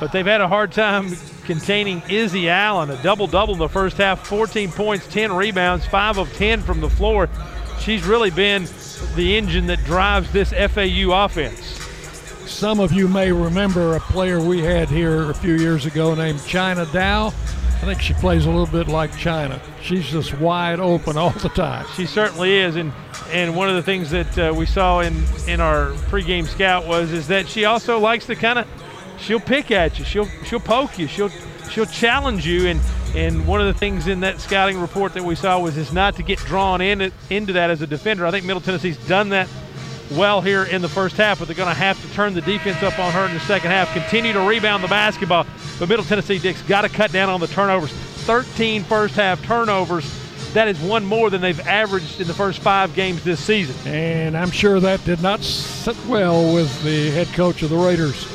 but they've had a hard time containing Izzy Allen. A double double in the first half 14 points, 10 rebounds, 5 of 10 from the floor. She's really been the engine that drives this FAU offense. Some of you may remember a player we had here a few years ago named China Dow. I think she plays a little bit like China. She's just wide open all the time. She certainly is, and and one of the things that uh, we saw in in our pregame scout was is that she also likes to kind of she'll pick at you, she'll she'll poke you, she'll she'll challenge you, and and one of the things in that scouting report that we saw was is not to get drawn in into that as a defender. I think Middle Tennessee's done that well here in the first half, but they're going to have to turn the defense up on her in the second half, continue to rebound the basketball. But Middle Tennessee Dick's got to cut down on the turnovers. 13 first half turnovers. That is one more than they've averaged in the first five games this season. And I'm sure that did not sit well with the head coach of the Raiders.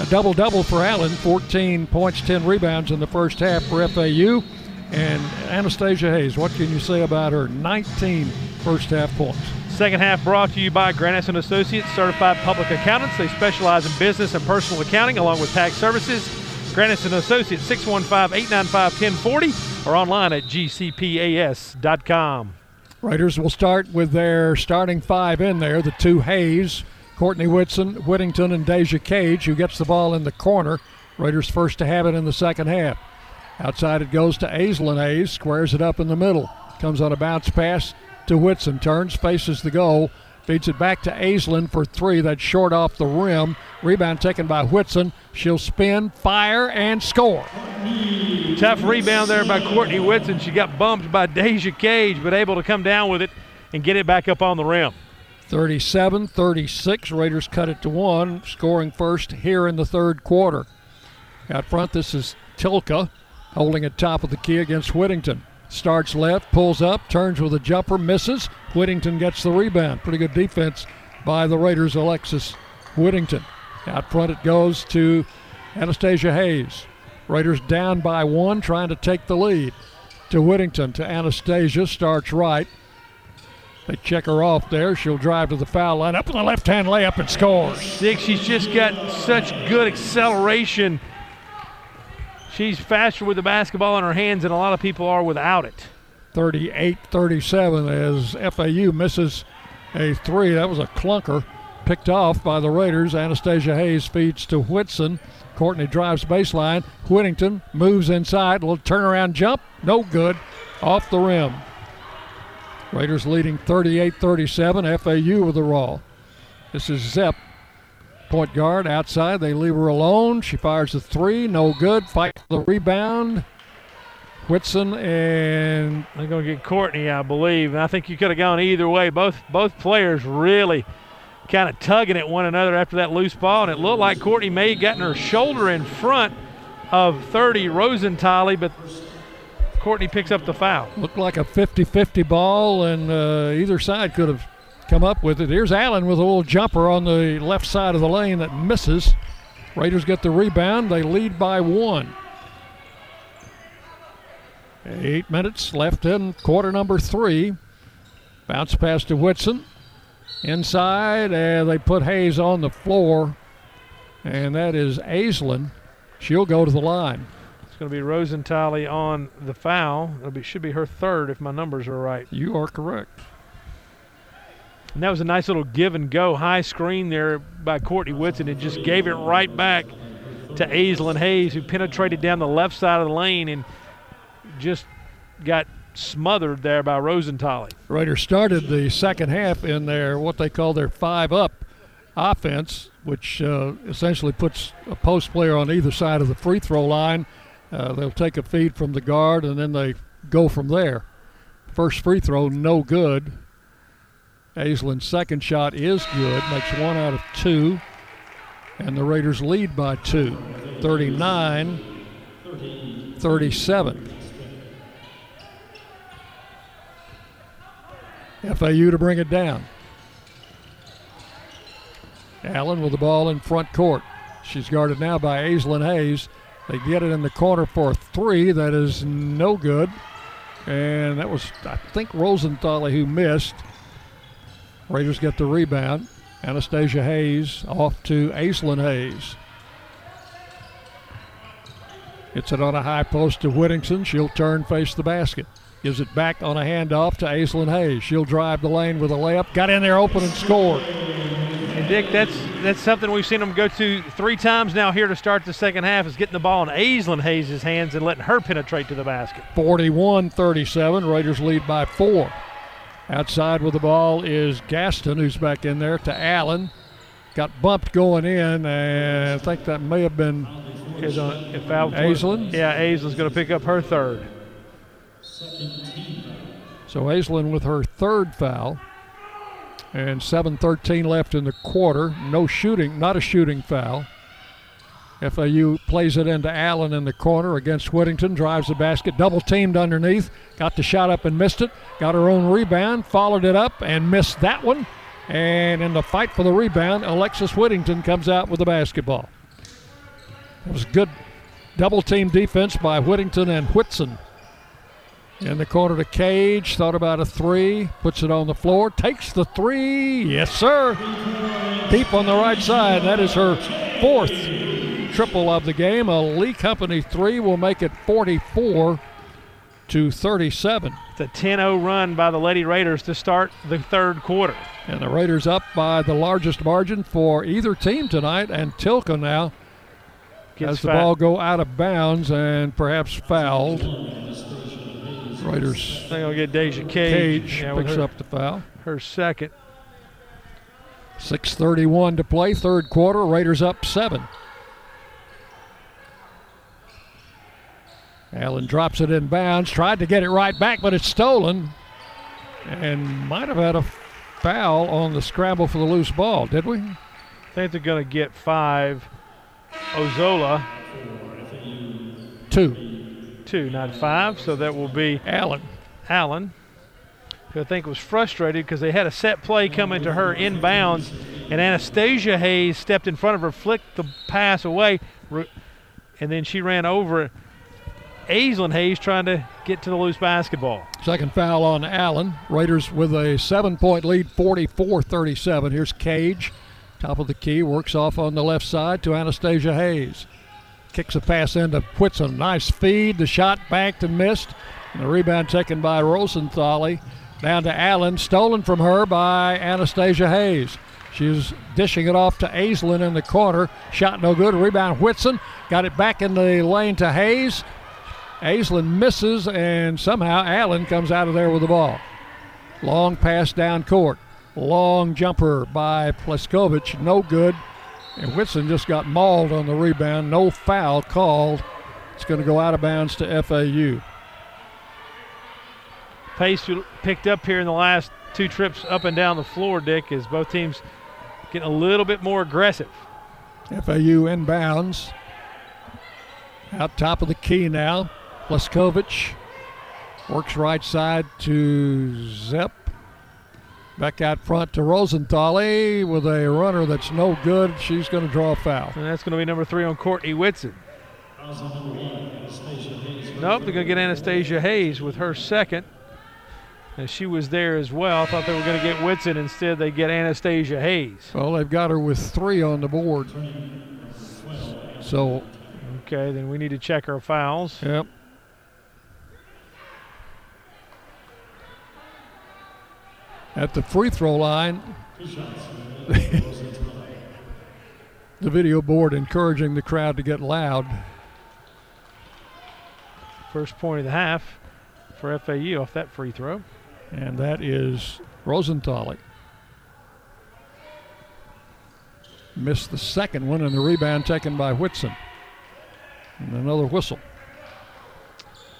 A double double for Allen 14 points, 10 rebounds in the first half for FAU. And Anastasia Hayes, what can you say about her 19 first half points? Second half brought to you by Grant and Associates, certified public accountants. They specialize in business and personal accounting along with tax services. Grant and Associates, 615-895-1040 or online at gcpas.com. Raiders will start with their starting five in there, the two Hayes, Courtney Whitson, Whittington, and Deja Cage, who gets the ball in the corner. Raiders first to have it in the second half. Outside it goes to Aislynn Hayes, squares it up in the middle. Comes on a bounce pass to Whitson, turns, faces the goal, feeds it back to Aislynn for three. That's short off the rim. Rebound taken by Whitson. She'll spin, fire, and score. Tough rebound there by Courtney Whitson. She got bumped by Deja Cage, but able to come down with it and get it back up on the rim. 37 36. Raiders cut it to one, scoring first here in the third quarter. Out front, this is Tilka holding it top of the key against Whittington. Starts left, pulls up, turns with a jumper, misses. Whittington gets the rebound. Pretty good defense by the Raiders, Alexis Whittington. Out front it goes to Anastasia Hayes. Raiders down by one, trying to take the lead. To Whittington, to Anastasia, starts right. They check her off there. She'll drive to the foul line, up in the left hand layup and scores. Dick, she's just got such good acceleration. She's faster with the basketball in her hands than a lot of people are without it. 38 37 as FAU misses a three. That was a clunker picked off by the Raiders. Anastasia Hayes feeds to Whitson. Courtney drives baseline. Whittington moves inside. A little turnaround jump. No good. Off the rim. Raiders leading 38 37. FAU with the raw. This is Zaph. Point guard outside. They leave her alone. She fires a three. No good. Fight for the rebound. Whitson and they're going to get Courtney, I believe. And I think you could have gone either way. Both both players really kind of tugging at one another after that loose ball, and it looked like Courtney may have gotten her shoulder in front of 30 Rosenthaler, but Courtney picks up the foul. Looked like a 50-50 ball, and uh, either side could have come up with it. Here's Allen with a little jumper on the left side of the lane that misses. Raiders get the rebound. They lead by one. Eight minutes left in quarter number three. Bounce pass to Whitson. Inside, and they put Hayes on the floor, and that is Aislynn. She'll go to the line. It's going to be Rosenthaler on the foul. It should be her third if my numbers are right. You are correct. And that was a nice little give and go high screen there by Courtney Whitson. It just gave it right back to Aislynn Hayes, who penetrated down the left side of the lane and just got smothered there by Rosenthaler. Raiders started the second half in their what they call their five up offense, which uh, essentially puts a post player on either side of the free throw line. Uh, they'll take a feed from the guard and then they go from there. First free throw, no good. Aislynn's second shot is good, makes one out of two. And the Raiders lead by two, 39 37. FAU to bring it down. Allen with the ball in front court. She's guarded now by Aislynn Hayes. They get it in the corner for three. That is no good. And that was, I think, Rosenthaler who missed. Raiders get the rebound. Anastasia Hayes off to Aislynn Hayes. Gets it on a high post to Whittington. She'll turn, face the basket. Gives it back on a handoff to Aislynn Hayes. She'll drive the lane with a layup. Got in there open and scored. And Dick, that's that's something we've seen them go to three times now here to start the second half is getting the ball in Aislynn Hayes' hands and letting her penetrate to the basket. 41-37. Raiders lead by four. Outside with the ball is Gaston, who's back in there to Allen. Got bumped going in, and I think that may have been is on if foul Aislynn. Yeah, Aislynn's going to pick up her third. So Aislynn with her third foul. And 7.13 left in the quarter. No shooting, not a shooting foul. FAU plays it into Allen in the corner against Whittington, drives the basket, double teamed underneath, got the shot up and missed it, got her own rebound, followed it up and missed that one. And in the fight for the rebound, Alexis Whittington comes out with the basketball. It was good double team defense by Whittington and Whitson. In the corner to Cage, thought about a three, puts it on the floor, takes the three. Yes, sir. Deep on the right side. That is her fourth triple of the game. A Lee Company three will make it 44 to 37. It's a 10 0 run by the Lady Raiders to start the third quarter. And the Raiders up by the largest margin for either team tonight. And Tilka now Gets has the ball go out of bounds and perhaps fouled. Raiders They're going to get Deja Cage. Cage Yeah, picks her- up the foul. Her second. 6.31 to play, third quarter. Raiders up seven. Allen drops it in bounds, tried to get it right back, but it's stolen. And might have had a foul on the scramble for the loose ball, did we? I think they're going to get five. Ozola. Two. Two, not five. So that will be Allen. Allen, who I think was frustrated because they had a set play coming to her inbounds, and Anastasia Hayes stepped in front of her, flicked the pass away, and then she ran over Aislynn Hayes trying to get to the loose basketball. Second foul on Allen. Raiders with a seven point lead, 44 37. Here's Cage. Top of the key, works off on the left side to Anastasia Hayes. Kicks a pass into Whitson. Nice feed. The shot banked and missed. And the rebound taken by Rosenthal. Down to Allen. Stolen from her by Anastasia Hayes. She's dishing it off to Aislynn in the corner. Shot no good. Rebound Whitson. Got it back in the lane to Hayes. Aislynn misses, and somehow Allen comes out of there with the ball. Long pass down court. Long jumper by Pleskovich. No good. And Whitson just got mauled on the rebound. No foul called. It's going to go out of bounds to FAU. Pace picked up here in the last two trips up and down the floor, Dick, as both teams getting a little bit more aggressive. FAU inbounds. Out top of the key now. Pleskovich works right side to Zaph. Back out front to Rosenthal with a runner that's no good. She's going to draw a foul. And that's going to be number three on Courtney Whitson. Nope, they're going to get Anastasia Hayes with her second. And she was there as well. I thought they were going to get Whitson. Instead, they get Anastasia Hayes. Well, they've got her with three on the board. So, Okay, then we need to check our fouls. yep. At the free throw line, the video board encouraging the crowd to get loud. First point of the half for FAU off that free throw. and that is Rosenthal. Missed the second one, and the rebound taken by Whitson. And another whistle.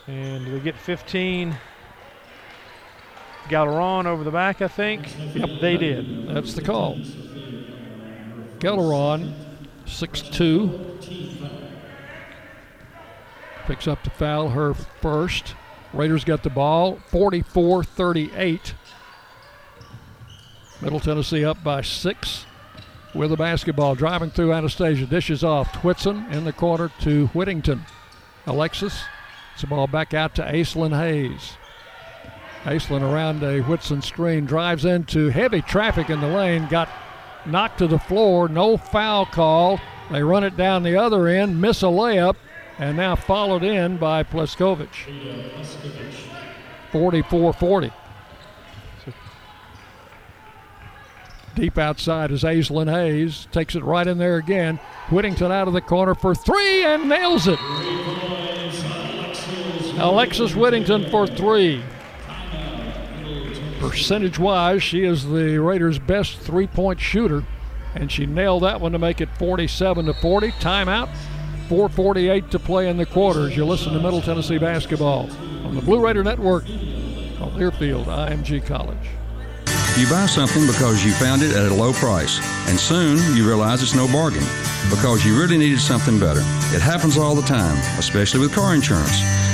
And we get 15. Galeron over the back, I think. Yep, they did. That's the call. Gelleron, 6'2. Picks up the foul, her first. Raiders got the ball, 44 38. Middle Tennessee up by six with the basketball. Driving through Anastasia, dishes off. Whitson in the corner to Whittington. Alexis, it's the ball back out to Aislynn Hayes. Aislynn around a Whitson screen, drives into heavy traffic in the lane, got knocked to the floor, no foul call. They run it down the other end, miss a layup, and now followed in by Pleskovich. 44 40. Deep outside is Aislynn Hayes. Takes it right in there again. Whittington out of the corner for three and nails it. Alexis Whittington for three. Percentage wise, she is the Raiders' best three point shooter, and she nailed that one to make it 47 to 40. Timeout. 4:48 to play in the quarters. You listen to Middle Tennessee basketball on the Blue Raider Network on Learfield IMG College. You buy something because you found it at a low price, and soon you realize it's no bargain because you really needed something better. It happens all the time, especially with car insurance.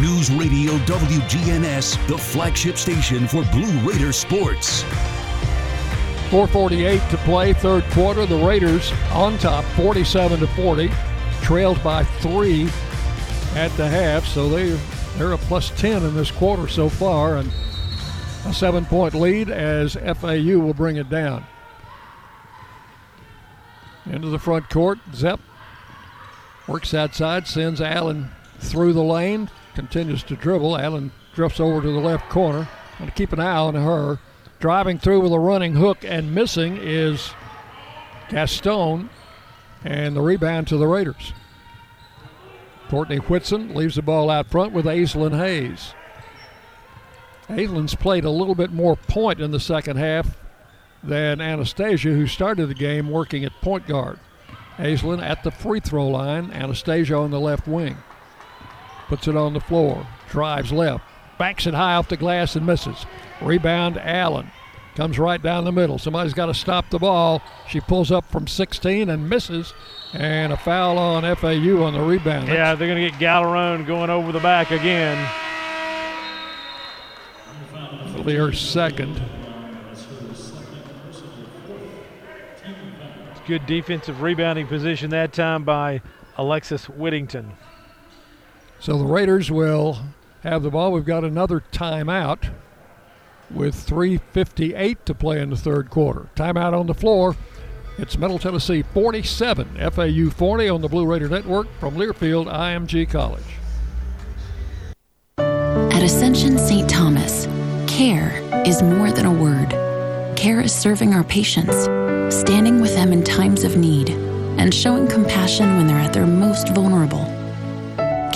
News Radio WGNS, the flagship station for Blue Raider sports. 448 to play, third quarter. The Raiders on top, 47 to 40, trailed by three at the half. So they they're a plus 10 in this quarter so far, and a seven-point lead as FAU will bring it down. Into the front court, Zaph works outside, sends Allen through the lane, continues to dribble. Allen drifts over to the left corner. And to keep an eye on her. Driving through with a running hook and missing is Gaston. And the rebound to the Raiders. Courtney Whitson leaves the ball out front with Aislynn Hayes. Aislynn's played a little bit more point in the second half than Anastasia, who started the game working at point guard. Aislynn at the free throw line, Anastasia on the left wing. Puts it on the floor, drives left, backs it high off the glass and misses. Rebound, Allen. Comes right down the middle. Somebody's got to stop the ball. She pulls up from 16 and misses. And a foul on FAU on the rebound. Yeah, they're going to get Gallerone going over the back again. It'll be her second. Good defensive rebounding position that time by Alexis Whittington. So the Raiders will have the ball. We've got another timeout with 3.58 to play in the third quarter. Timeout on the floor. It's Middle Tennessee 47, FAU 40 on the Blue Raider Network from Learfield IMG College. At Ascension St. Thomas, care is more than a word. Care is serving our patients, standing with them in times of need, and showing compassion when they're at their most vulnerable.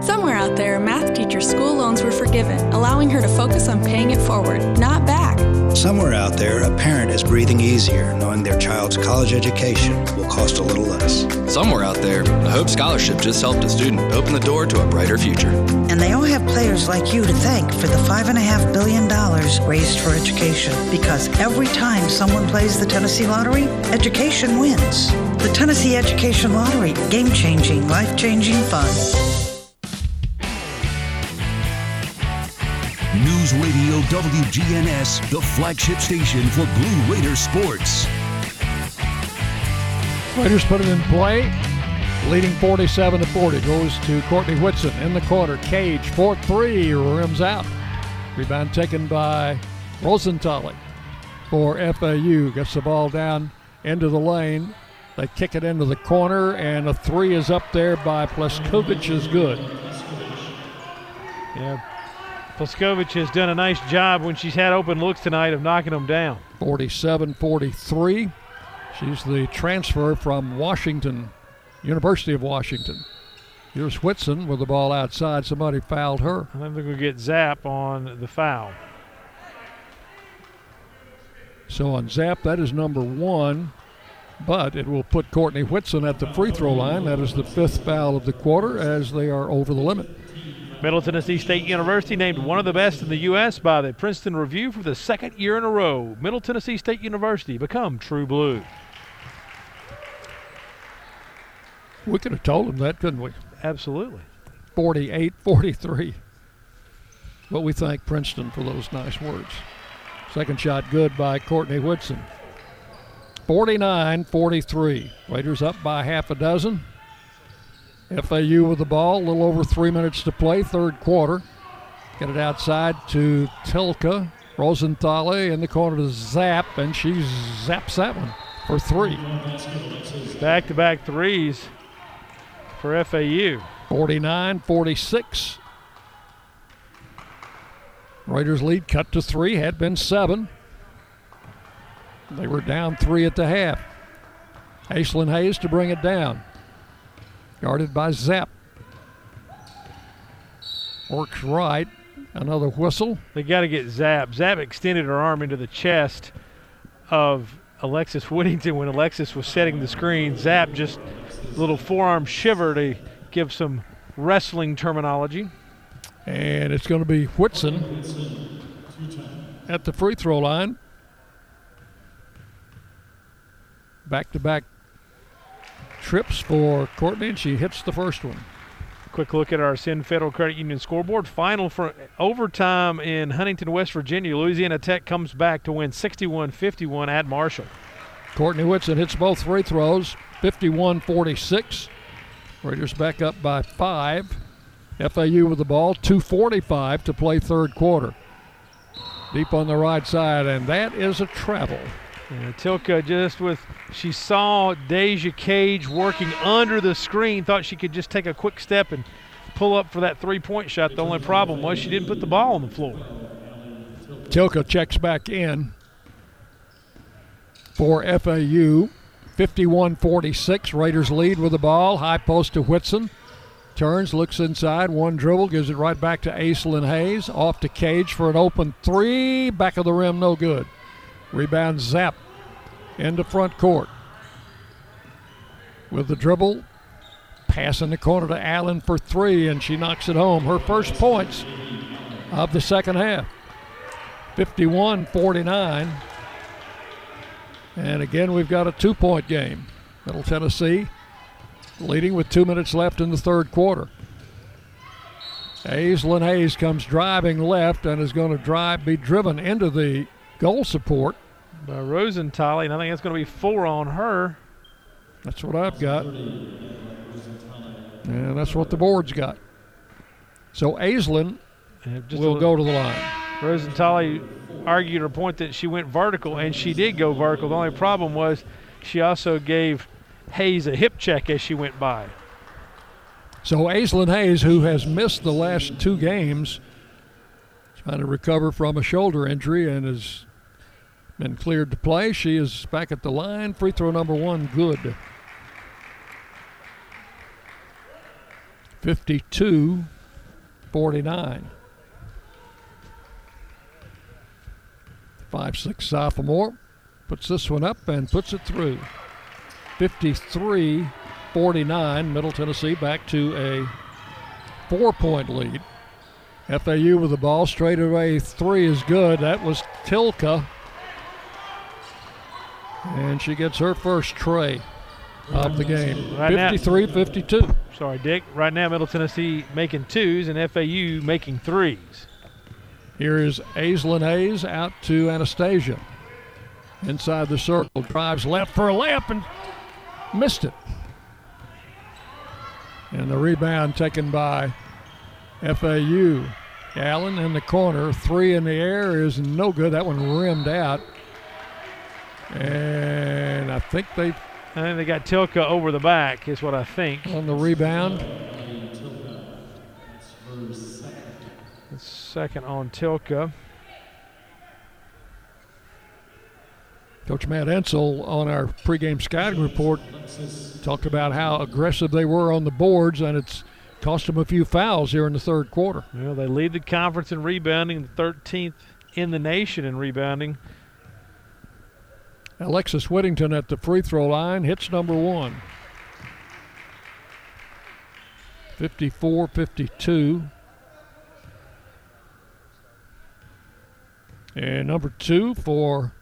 Somewhere out there, a math teacher's school loans were forgiven, allowing her to focus on paying it forward, not back. Somewhere out there, a parent is breathing easier knowing their child's college education will cost a little less. Somewhere out there, a Hope Scholarship just helped a student open the door to a brighter future. And they all have players like you to thank for the $5.5 billion raised for education. Because every time someone plays the Tennessee Lottery, education wins. The Tennessee Education Lottery, game changing, life changing fun. News Radio WGNS, the flagship station for Blue Raider sports. Raiders put it in play. Leading 47 to 40 goes to Courtney Whitson in the corner. Cage 4 3 rims out. Rebound taken by Rosenthal for FAU. Gets the ball down into the lane. They kick it into the corner, and a three is up there by Pleskovich is good. Yeah. Pleskovich has done a nice job when she's had open looks tonight of knocking them down. 47 43. She's the transfer from Washington, University of Washington. Here's Whitson with the ball outside. Somebody fouled her. I think to get Zaph on the foul. So on Zaph, that is number one, but it will put Courtney Whitson at the free throw line. That is the fifth foul of the quarter as they are over the limit. Middle Tennessee State University named one of the best in the U.S. by the Princeton Review for the second year in a row. Middle Tennessee State University become true blue. We could have told them that, couldn't we? Absolutely. 48 43. But we thank Princeton for those nice words. Second shot good by Courtney Whitson. 49 43. Raiders up by half a dozen. FAU with the ball, a little over three minutes to play, third quarter. Get it outside to Tilka. Rosenthal in the corner to Zaph, and she zaps that one for three. Back to back threes for FAU. 49 46. Raiders lead cut to three, had been seven. They were down three at the half. Aislynn Hayes to bring it down. Guarded by Zaph. Works right. Another whistle. They got to get Zaph. Zaph extended her arm into the chest of Alexis Whittington when Alexis was setting the screen. Zaph just a little forearm shiver to give some wrestling terminology. And it's going to be Whitson at the free throw line. Back to back trips for Courtney, and she hits the first one. Quick look at our Sin Federal Credit Union scoreboard. Final for overtime in Huntington, West Virginia. Louisiana Tech comes back to win 61 51 at Marshall. Courtney Whitson hits both free throws, 51 46. Raiders back up by five. FAU with the ball, 2.45 to play third quarter. Deep on the right side, and that is a travel. Tilka just with, she saw Deja Cage working under the screen, thought she could just take a quick step and pull up for that three point shot. The only problem was she didn't put the ball on the floor. Tilka checks back in for FAU. 51 46. Raiders lead with the ball. High post to Whitson. Turns, looks inside, one dribble, gives it right back to Aislynn Hayes. Off to Cage for an open three. Back of the rim, no good. Rebound Zaph into front court. With the dribble, pass in the corner to Allen for three, and she knocks it home. Her first points of the second half. 51 49. And again, we've got a two point game. Middle Tennessee leading with two minutes left in the third quarter. Aislynn Hayes comes driving left and is going to drive, be driven into the goal support. By Rosenthal, and I think that's going to be four on her. That's what I've got. And that's what the board's got. So Aislynn will go to the line. Rosenthal argued her point that she went vertical, and she did go vertical. The only problem was she also gave Hayes a hip check as she went by. So Aislynn Hayes, who has missed the last two games, trying to recover from a shoulder injury and has been cleared to play. She is back at the line. Free throw number one, good. 52 49. Five six sophomore puts this one up and puts it through. 53 49. Middle Tennessee back to a four point lead. FAU with the ball. Straight away three is good. That was Tilka. And she gets her first tray of the game. Right now- 53 52. Sorry, Dick. Right now, Middle Tennessee making twos and FAU making threes. Here is Aislynn Hayes out to Anastasia. Inside the circle, drives left for a layup and missed it. And the rebound taken by FAU. Allen in the corner, three in the air is no good. That one rimmed out. And I think they I think they got Tilka over the back, is what I think. on the rebound. Second on Tilka. Coach Matt Insell on our pregame scouting report talked about how aggressive they were on the boards, and it's cost them a few fouls here in the third quarter. Well, they lead the conference in rebounding, the 13th in the nation in rebounding. Alexis Whittington at the free throw line hits number one. 54 52. And number two for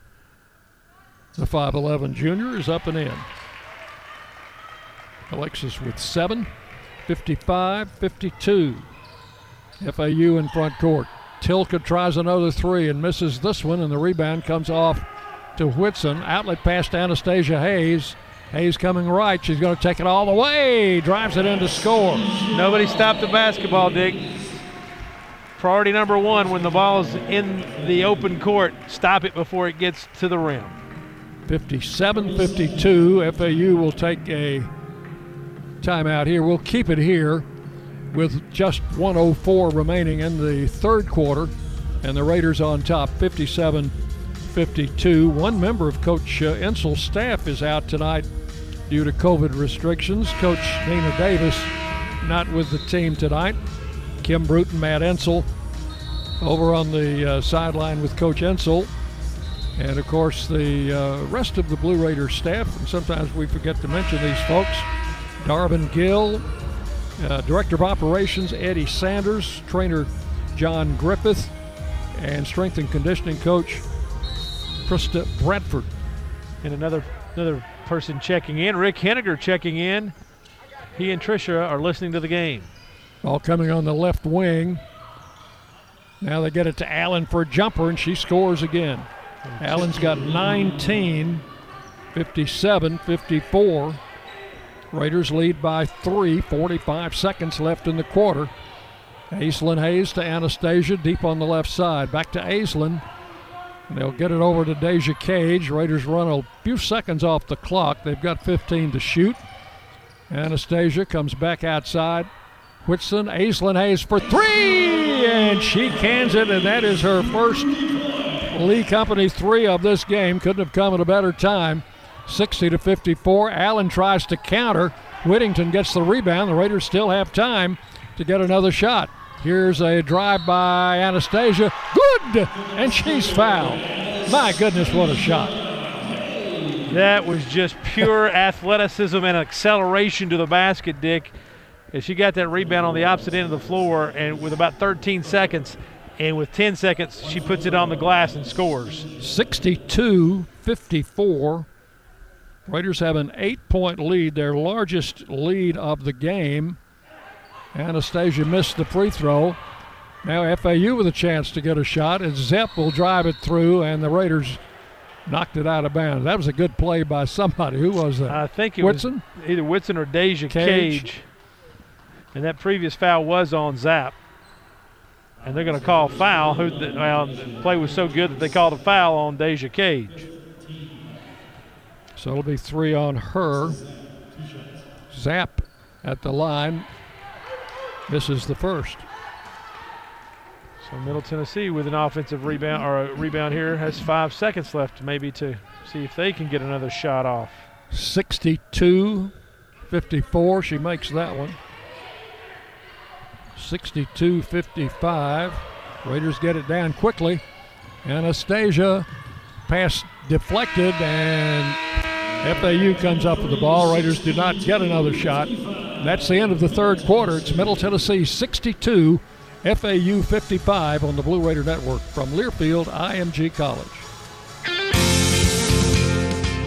the 5'11 junior is up and in. Alexis with seven, 55 52. FAU in front court. Tilka tries another three and misses this one, and the rebound comes off to Whitson. Outlet pass to Anastasia Hayes. Hayes coming right. She's going to take it all the way. Drives it in to score. Nobody stopped the basketball, Dick. Priority number one when the ball is in the open court, stop it before it gets to the rim. 57 52. FAU will take a timeout here. We'll keep it here with just 104 remaining in the third quarter, and the Raiders on top 57 52. One member of Coach uh, Insell's staff is out tonight due to COVID restrictions. Coach Nina Davis not with the team tonight. Kim Bruton, Matt Insell over on the uh, sideline with Coach Insell. And of course, the uh, rest of the Blue Raiders staff, and sometimes we forget to mention these folks Darvin Gill, uh, Director of Operations Eddie Sanders, Trainer John Griffith, and Strength and Conditioning Coach Krista Bradford. And another another person checking in, Rick Henniger checking in. He and Trisha are listening to the game. All coming on the left wing. Now they get it to Allen for a jumper, and she scores again. Allen's got 19, 57 54. Raiders lead by three, 45 seconds left in the quarter. Aislynn Hayes to Anastasia deep on the left side. Back to Aislynn. They'll get it over to Deja Cage. Raiders run a few seconds off the clock. They've got 15 to shoot. Anastasia comes back outside. Whitson, Aislynn Hayes for three, and she cans it, and that is her first Lee Company three of this game. Couldn't have come at a better time. 60 to 54. Allen tries to counter. Whittington gets the rebound. The Raiders still have time to get another shot. Here's a drive by Anastasia. Good! And she's fouled. My goodness, what a shot. That was just pure athleticism and acceleration to the basket, Dick. As she got that rebound on the opposite end of the floor, and with about 13 seconds, and with 10 seconds, she puts it on the glass and scores. 62 54. Raiders have an eight point lead, their largest lead of the game. Anastasia missed the free throw. Now FAU with a chance to get a shot, and Zaph will drive it through, and the Raiders knocked it out of bounds. That was a good play by somebody. Who was that? I think it Whitson? was either Whitson or Deja Cage. Cage. And that previous foul was on Zaph. And they're going to call foul. Who? Well, the play was so good that they called a foul on Deja Cage. So it'll be three on her. Zaph at the line. Misses the first. So Middle Tennessee with an offensive rebound or a rebound here has five seconds left, maybe to see if they can get another shot off. 62 54. She makes that one. 62 55. Raiders get it down quickly. Anastasia pass deflected and FAU comes up with the ball. Raiders do not get another shot. That's the end of the third quarter. It's Middle Tennessee 62, FAU 55 on the Blue Raider Network from Learfield IMG College.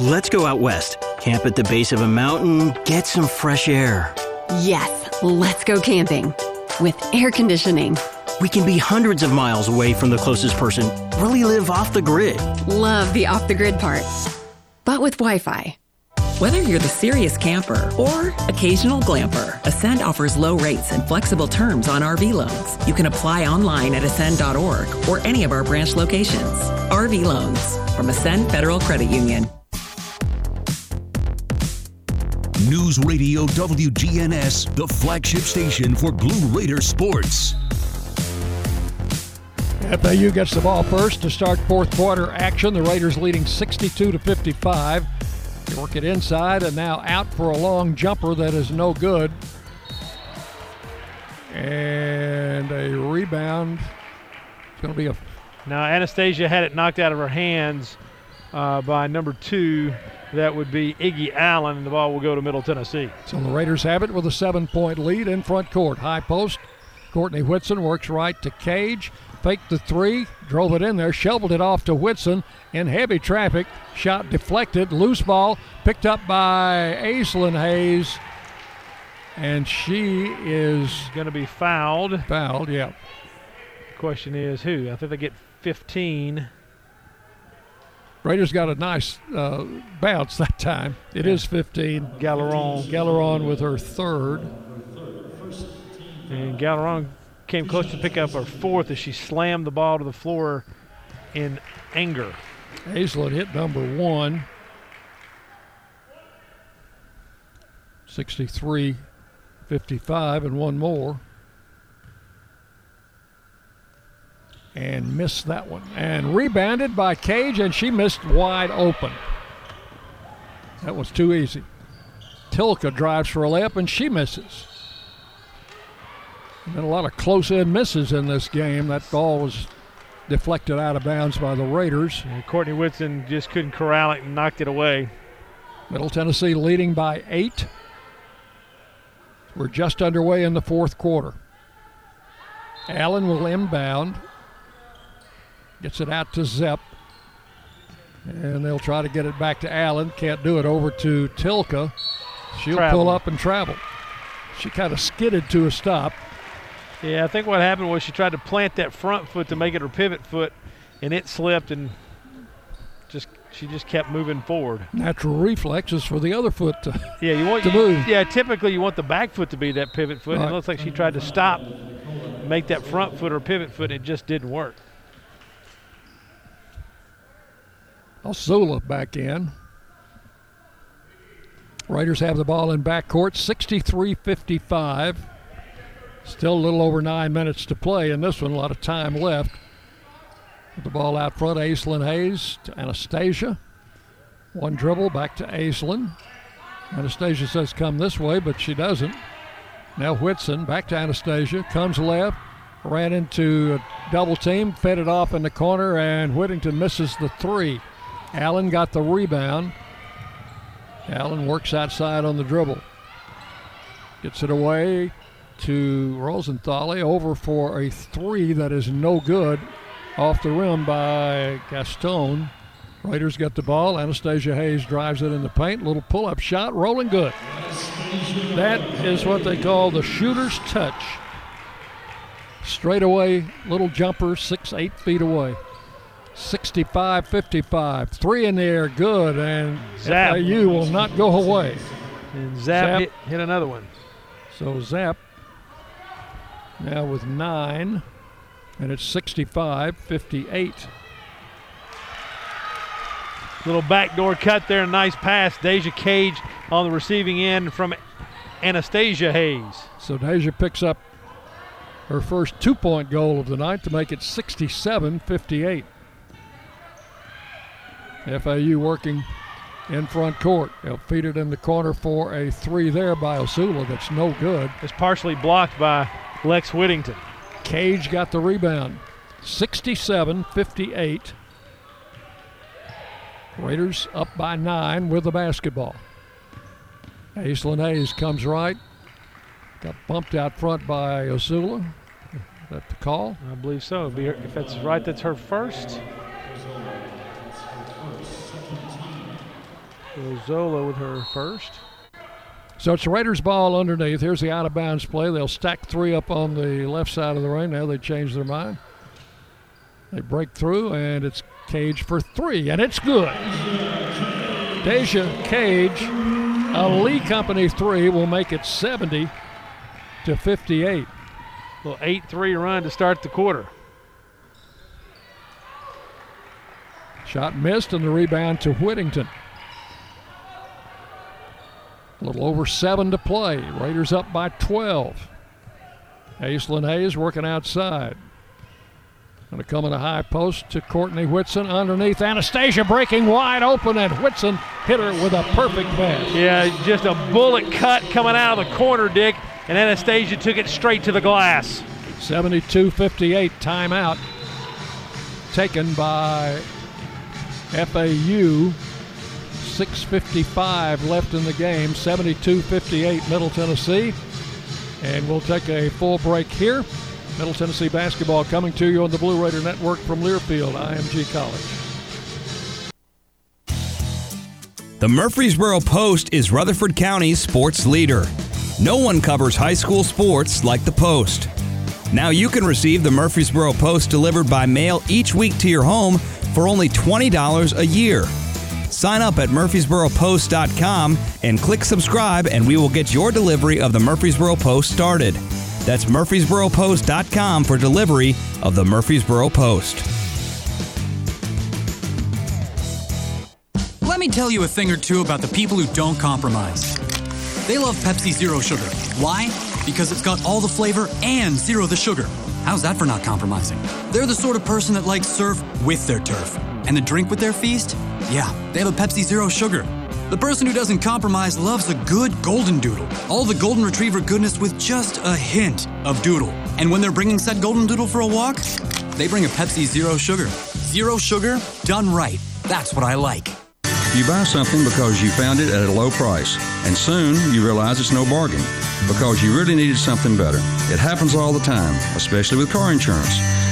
Let's go out west, camp at the base of a mountain, get some fresh air. Yes, let's go camping with air conditioning. We can be hundreds of miles away from the closest person, really live off the grid. Love the off the grid part, but with Wi Fi. Whether you're the serious camper or occasional glamper, Ascend offers low rates and flexible terms on RV loans. You can apply online at ascend.org or any of our branch locations. RV loans from Ascend Federal Credit Union. News Radio WGNS, the flagship station for Blue Raider sports. FAU gets the ball first to start fourth quarter action. The Raiders leading 62 to 55. They work it inside and now out for a long jumper that is no good. And a rebound. It's going to be a Now, Anastasia had it knocked out of her hands uh, by number two. That would be Iggy Allen, and the ball will go to Middle Tennessee. So the Raiders have it with a seven point lead in front court. High post. Courtney Whitson works right to Cage. Faked the three, drove it in there, shoveled it off to Whitson in heavy traffic. Shot deflected, loose ball, picked up by Aislynn Hayes. And she is going to be fouled. Fouled, yeah. Question is who? I think they get 15. Raiders got a nice uh, bounce that time. It is 15. Galeron. Galeron with her third. And Galeron came close to pick up her fourth as she slammed the ball to the floor in anger. Aislynn hit number one. 63 55 and one more. And missed that one. And rebounded by Cage, and she missed wide open. That was too easy. Tilka drives for a layup, and she misses. Been a lot of close in misses in this game. That ball was deflected out of bounds by the Raiders. And Courtney Whitson just couldn't corral it and knocked it away. Middle Tennessee leading by eight. We're just underway in the fourth quarter. Allen will inbound. Gets it out to Zaph. And they'll try to get it back to Allen. Can't do it over to Tilka. She'll Travel. pull up and travel. She kind of skidded to a stop. Yeah, I think what happened was she tried to plant that front foot to make it her pivot foot, and it slipped, and just she just kept moving forward. Natural reflexes for the other foot to, Yeah, you want to move. Yeah, typically you want the back foot to be that pivot foot. and Right. It looks like she tried to stop, make that front foot her pivot foot. And it just didn't work. Osula back in. Raiders have the ball in backcourt, 63 55. Still a little over nine minutes to play in this one, a lot of time left. With the ball out front, Aislynn Hayes to Anastasia. One dribble back to Aislynn. Anastasia says come this way, but she doesn't. Now Whitson back to Anastasia, comes left, ran into a double team, fed it off in the corner, and Whittington misses the three. Allen got the rebound. Allen works outside on the dribble. Gets it away to Rosenthal. Over for a three that is no good. Off the rim by Gaston. Raiders get the ball. Anastasia Hayes drives it in the paint. Little pull up shot, rolling good. That is what they call the shooter's touch. Straight away, little jumper, six, eight feet away. 65 55. Three in the air, good. And Zaph. FAU will not go away. And Zaph, Zaph. Hit, hit another one. So Zaph now with nine, and it's 65 58. Little backdoor cut there, nice pass. Deja Cage on the receiving end from Anastasia Hayes. So Deja picks up her first two point goal of the night to make it 67 58. FAU working in front court. They'll feed it in the corner for a three there by Osula that's no good. It's partially blocked by Lex Whittington. Cage got the rebound. 67 58. Raiders up by nine with the basketball. Aislynn Hayes comes right. Got bumped out front by Osula. Is That the call? I believe so. It'd be her- If that's right, that's her first. Zola with her first. So it's the Raiders' ball underneath. Here's the out of bounds play. They'll stack three up on the left side of the ring. Now they change their mind. They break through, and it's Cage for three, and it's good. Deja Cage, a Lee Company three will make it 70 to 58. Little 8 3 run to start the quarter. Shot missed, and the rebound to Whittington. A little over seven to play. Raiders up by 12. Aislynn Hayes working outside. Going to come in a high post to Courtney Whitson underneath. Anastasia breaking wide open, and Whitson hit her with a perfect pass. Yeah, just a bullet cut coming out of the corner, Dick, and Anastasia took it straight to the glass. 72 58 timeout taken by FAU. 6.55 left in the game, 72 58 Middle Tennessee. And we'll take a full break here. Middle Tennessee basketball coming to you on the Blue Raider Network from Learfield, IMG College. The Murfreesboro Post is Rutherford County's sports leader. No one covers high school sports like the Post. Now you can receive the Murfreesboro Post delivered by mail each week to your home for only $20 a year. Sign up at murfreesboropost.com and click subscribe, and we will get your delivery of the Murfreesboro Post started. That's murfreesboropost.com for delivery of the Murfreesboro Post. Let me tell you a thing or two about the people who don't compromise. They love Pepsi Zero Sugar. Why? Because it's got all the flavor and zero the sugar. How's that for not compromising? They're the sort of person that likes surf with their turf. And the drink with their feast? Yeah, they have a Pepsi Zero Sugar. The person who doesn't compromise loves a good golden doodle. All the golden retriever goodness with just a hint of doodle. And when they're bringing said golden doodle for a walk, they bring a Pepsi Zero Sugar. Zero sugar, done right. That's what I like. You buy something because you found it at a low price, and soon you realize it's no bargain because you really needed something better. It happens all the time, especially with car insurance.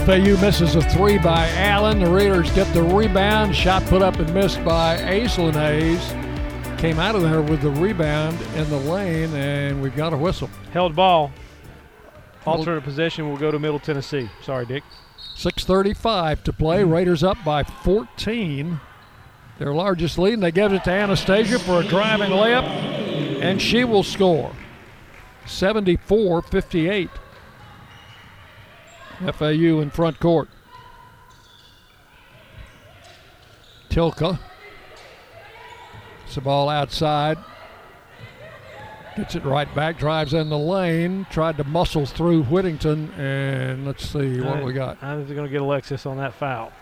FAU misses a three by Allen. The Raiders get the rebound. Shot put up and missed by Aislynn Hayes. Came out of there with the rebound in the lane, and we've got a whistle. Held ball. Alternate possession will go to Middle Tennessee. Sorry, Dick. 6.35 to play. Raiders up by 14. Their largest lead, and they give it to Anastasia for a driving layup, and she will score. 74 58. FAU in front court. Tilka. It's the ball outside. Gets it right back, drives in the lane, tried to muscle through Whittington, and let's see what I- we got. I they're going to get Alexis on that foul.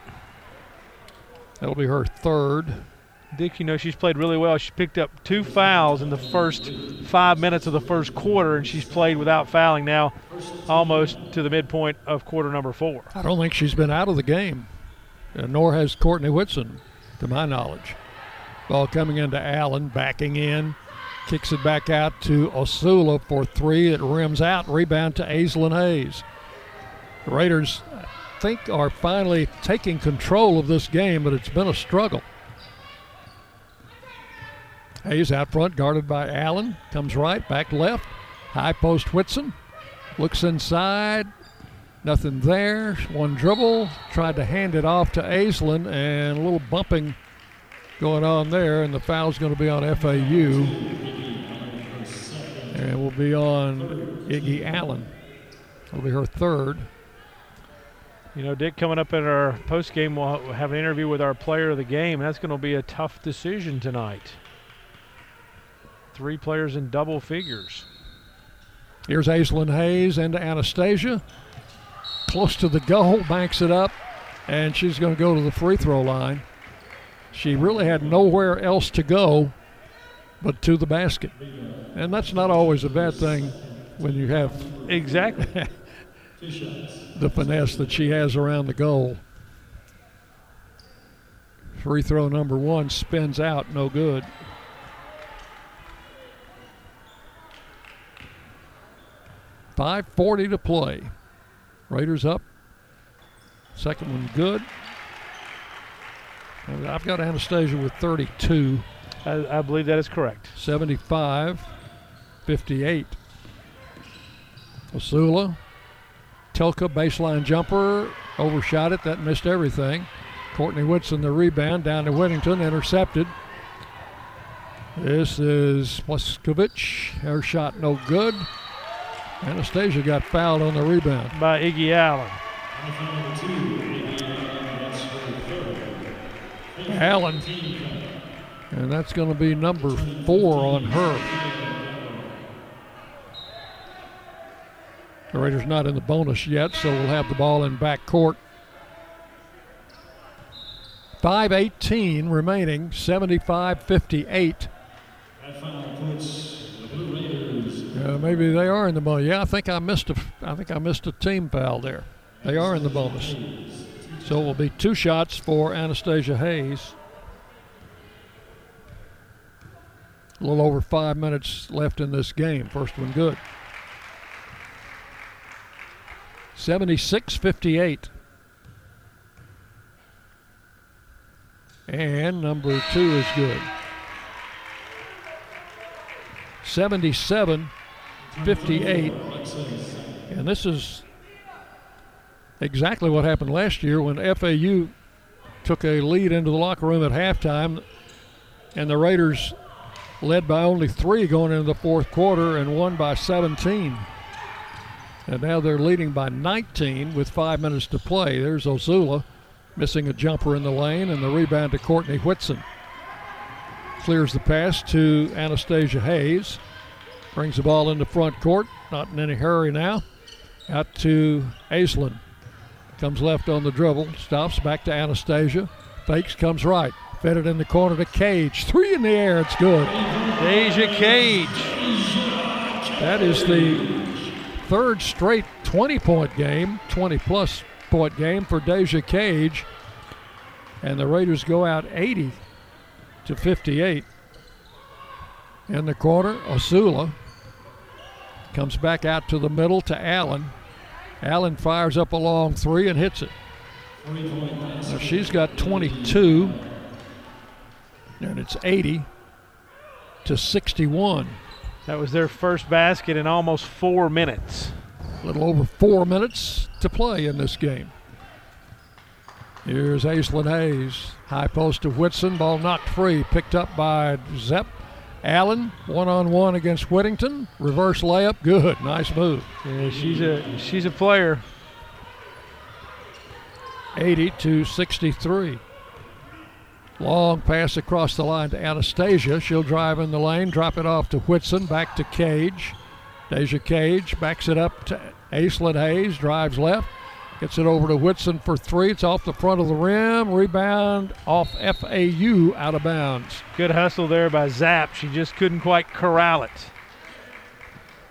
That'll be her third. Dick, you know, she's played really well. She picked up two fouls in the first five minutes of the first quarter, and she's played without fouling now almost to the midpoint of quarter number four. I don't think she's been out of the game, uh, nor has Courtney Whitson, to my knowledge. Ball coming into Allen, backing in, kicks it back out to Osula for three. It rims out, rebound to Aislynn Hayes. The Raiders, I think, are finally taking control of this game, but it's been a struggle. Hayes out front, guarded by Allen. Comes right, back left. High post Whitson. Looks inside. Nothing there. One dribble. Tried to hand it off to Aislynn, and a little bumping going on there, and the foul's going to be on FAU. And it will be on Iggy Allen. It'll be her third. You know, Dick, coming up in our post game, we'll have an interview with our player of the game. That's going to be a tough decision tonight. Three players in double figures. Here's Aislynn Hayes into Anastasia. Close to the goal, banks it up, and she's going to go to the free throw line. She really had nowhere else to go but to the basket. And that's not always a bad thing when you have exactly the finesse that she has around the goal. Free throw number one spins out, no good. Five forty to play. Raiders up. Second one good. I've got Anastasia with 32. I, I believe that is correct. 75, 58. Osula, Telka baseline jumper, overshot it. That missed everything. Courtney Whitson the rebound down to Whittington, intercepted. This is Pleskovich. Air shot no good. Anastasia got fouled on the rebound. By Iggy Allen. Allen. And that's going to be number four on her. The Raiders not in the bonus yet, so we'll have the ball in back court. 5.18 remaining, 75 58. Uh, maybe they are in the bonus. Yeah, I think I missed a. I think I missed a team foul there. They are in the bonus. So it will be two shots for Anastasia Hayes. A little over five minutes left in this game. First one good. 76 58. And number two is good. 77 58. And this is exactly what happened last year when FAU took a lead into the locker room at halftime, and the Raiders led by only three going into the fourth quarter and won by 17. And now they're leading by 19 with five minutes to play. There's Osula missing a jumper in the lane, and the rebound to Courtney Whitson. Clears the pass to Anastasia Hayes. Brings the ball into front court. Not in any hurry now. Out to Aislynn. Comes left on the dribble. Stops back to Anastasia. Fakes, comes right. Fed it in the corner to Cage. Three in the air. It's good. Deja Cage. That is the third straight 20 point game, 20 plus point game for Deja Cage. And the Raiders go out 80 to 58. In the corner, Osula comes back out to the middle to Allen. Allen fires up a long three and hits it. Now she's got 22, and it's 80 to 61. That was their first basket in almost four minutes. A little over four minutes to play in this game. Here's Aislynn Hayes. High post to Whitson. Ball knocked free. Picked up by Zaph. Allen, one on one against Whittington. Reverse layup. Good. Nice move. Yeah, she's a she's a player. 80 to 63. Long pass across the line to Anastasia. She'll drive in the lane, drop it off to Whitson, back to Cage. Deja Cage backs it up to Aislynn Hayes, drives left, gets it over to Whitson for three. It's off the front of the rim. Rebound off FAU out of bounds. Good hustle there by Zaph. She just couldn't quite corral it.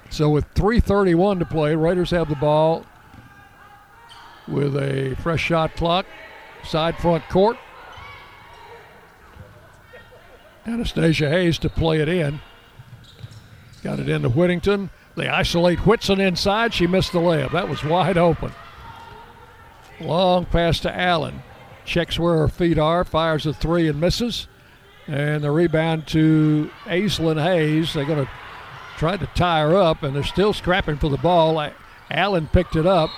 So with 3:31 to play, Raiders have the ball with a fresh shot clock, side front court. Anastasia Hayes to play it in. Got it into Whittington. They isolate Whitson inside. She missed the layup. That was wide open. Long pass to Allen. Checks where her feet are, fires a three and misses. And the rebound to Aislynn Hayes. They're going to try to tie her up, and they're still scrapping for the ball. Allen picked it up,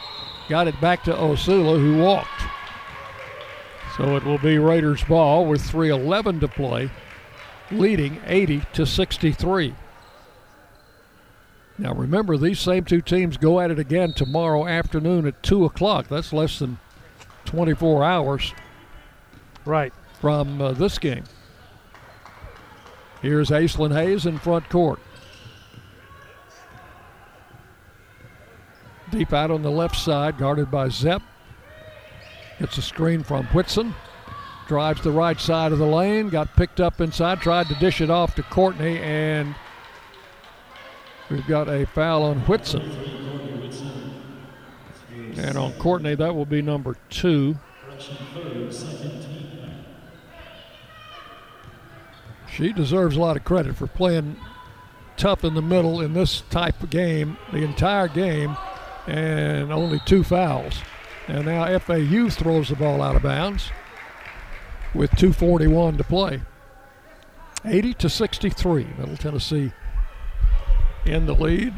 got it back to Osula, who walked. So it will be Raiders ball with 3:11 to play, leading 80 to 63. Now remember, these same two teams go at it again tomorrow afternoon at two o'clock. That's less than 24 hours Right. from uh, this game. Here's Aislynn Hayes in front court. Deep out on the left side, guarded by Zaph. Gets a screen from Whitson. Drives the right side of the lane. Got picked up inside. Tried to dish it off to Courtney, and we've got a foul on Whitson. And on Courtney, that will be number two. She deserves a lot of credit for playing tough in the middle in this type of game, the entire game, and only two fouls. And now FAU throws the ball out of bounds with 241 to play. 80 to 63. Middle Tennessee in the lead.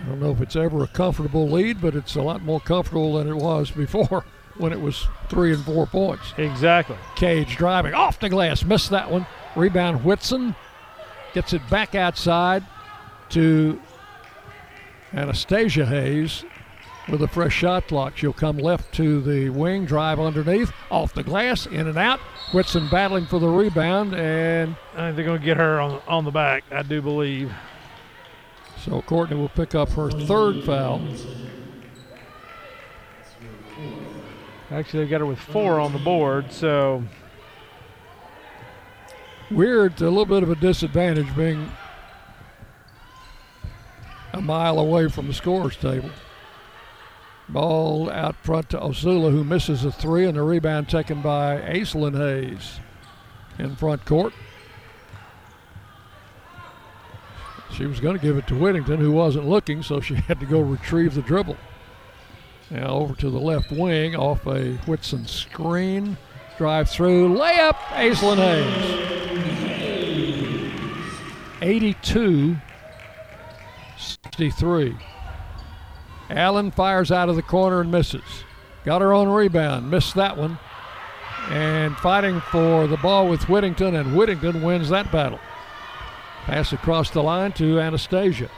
I don't know if it's ever a comfortable lead, but it's a lot more comfortable than it was before when it was three and four points. Exactly. Cage driving off the glass, missed that one. Rebound Whitson gets it back outside to Anastasia Hayes with a fresh shot clock. She'll come left to the wing, drive underneath, off the glass, in and out. Whitson battling for the rebound, and I think they're going to get her on, on the back, I do believe. So Courtney will pick up her third foul. Actually, they've got her with four on the board, so Weird, a little bit of a disadvantage being a mile away from the scorer's table. Ball out front to Osula, who misses a three, and the rebound taken by Aislynn Hayes in front court. She was going to give it to Whittington, who wasn't looking, so she had to go retrieve the dribble. Now over to the left wing off a Whitson screen. Drive through, layup, Aislynn Hayes. 82 63. Allen fires out of the corner and misses. Got her own rebound, missed that one. And fighting for the ball with Whittington, and Whittington wins that battle. Pass across the line to Anastasia.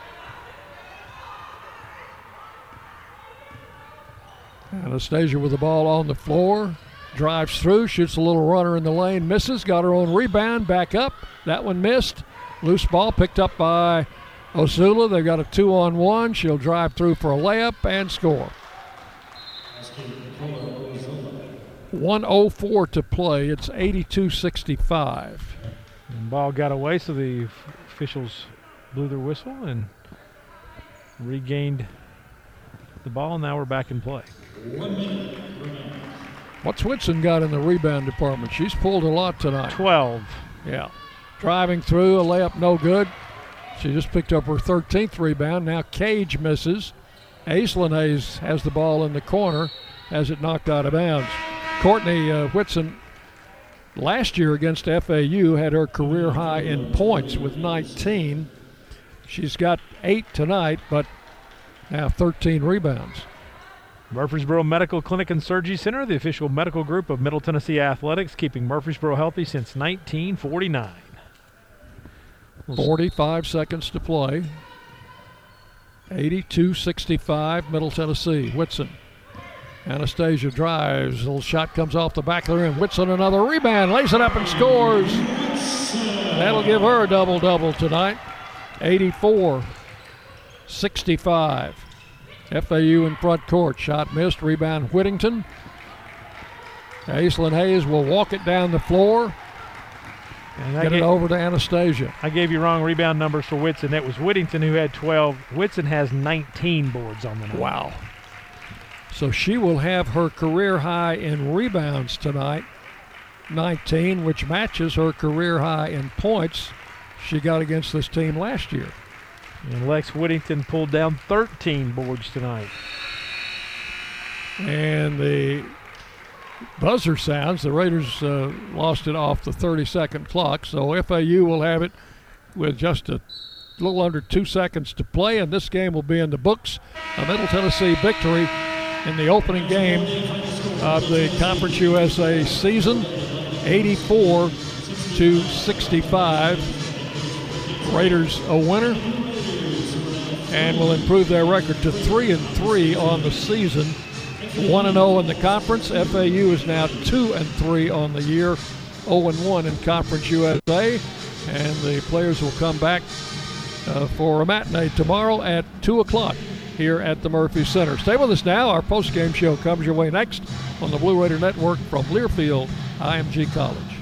Anastasia with the ball on the floor. Drives through, shoots a little runner in the lane, misses, got her own rebound, back up. That one missed. Loose ball picked up by Osula. They've got a two on one. She'll drive through for a layup and score. 104 to play. It's 82 65. And ball got away, so the officials blew their whistle and regained the ball. And Now we're back in play. What's Whitson got in the rebound department? She's pulled a lot tonight. 12. Yeah. Driving through, a layup no good. She just picked up her 13th rebound. Now Cage misses. Aislynn Hayes has the ball in the corner, has it knocked out of bounds. Courtney uh, Whitson last year against FAU had her career high in points with 19. She's got eight tonight, but now 13 rebounds. Murfreesboro Medical Clinic and Surgery Center, the official medical group of Middle Tennessee Athletics, keeping Murfreesboro healthy since 1949. 45 seconds to play. 82 65, Middle Tennessee. Whitson. Anastasia drives. A little shot comes off the back of the rim. Whitson another rebound. Lays it up and scores. That'll give her a double double tonight. 84 65. FAU in front court. Shot missed. Rebound Whittington. Aislynn Hayes will walk it down the floor. And I Get it over to Anastasia. I gave you wrong rebound numbers for Whitson. That was Whittington who had 12. Whitson has 19 boards on the night. Wow. So she will have her career high in rebounds tonight, 19, which matches her career high in points she got against this team last year. And Lex Whittington pulled down 13 boards tonight. And the buzzer sounds. The Raiders uh, lost it off the 30 second clock, so FAU will have it with just a little under two seconds to play, and this game will be in the books. A Middle Tennessee victory in the opening game of the Conference USA season, 84 to 65. Raiders a winner and will improve their record to 3 and 3 on the season. 1 and 0 in the conference. FAU is now 2 and 3 on the year, 0 and 1 in Conference USA. And the players will come back uh, for a matinee tomorrow at 2 o'clock here at the Murphy Center. Stay with us now. Our post-game show comes your way next on the Blue Raider Network from Learfield IMG College.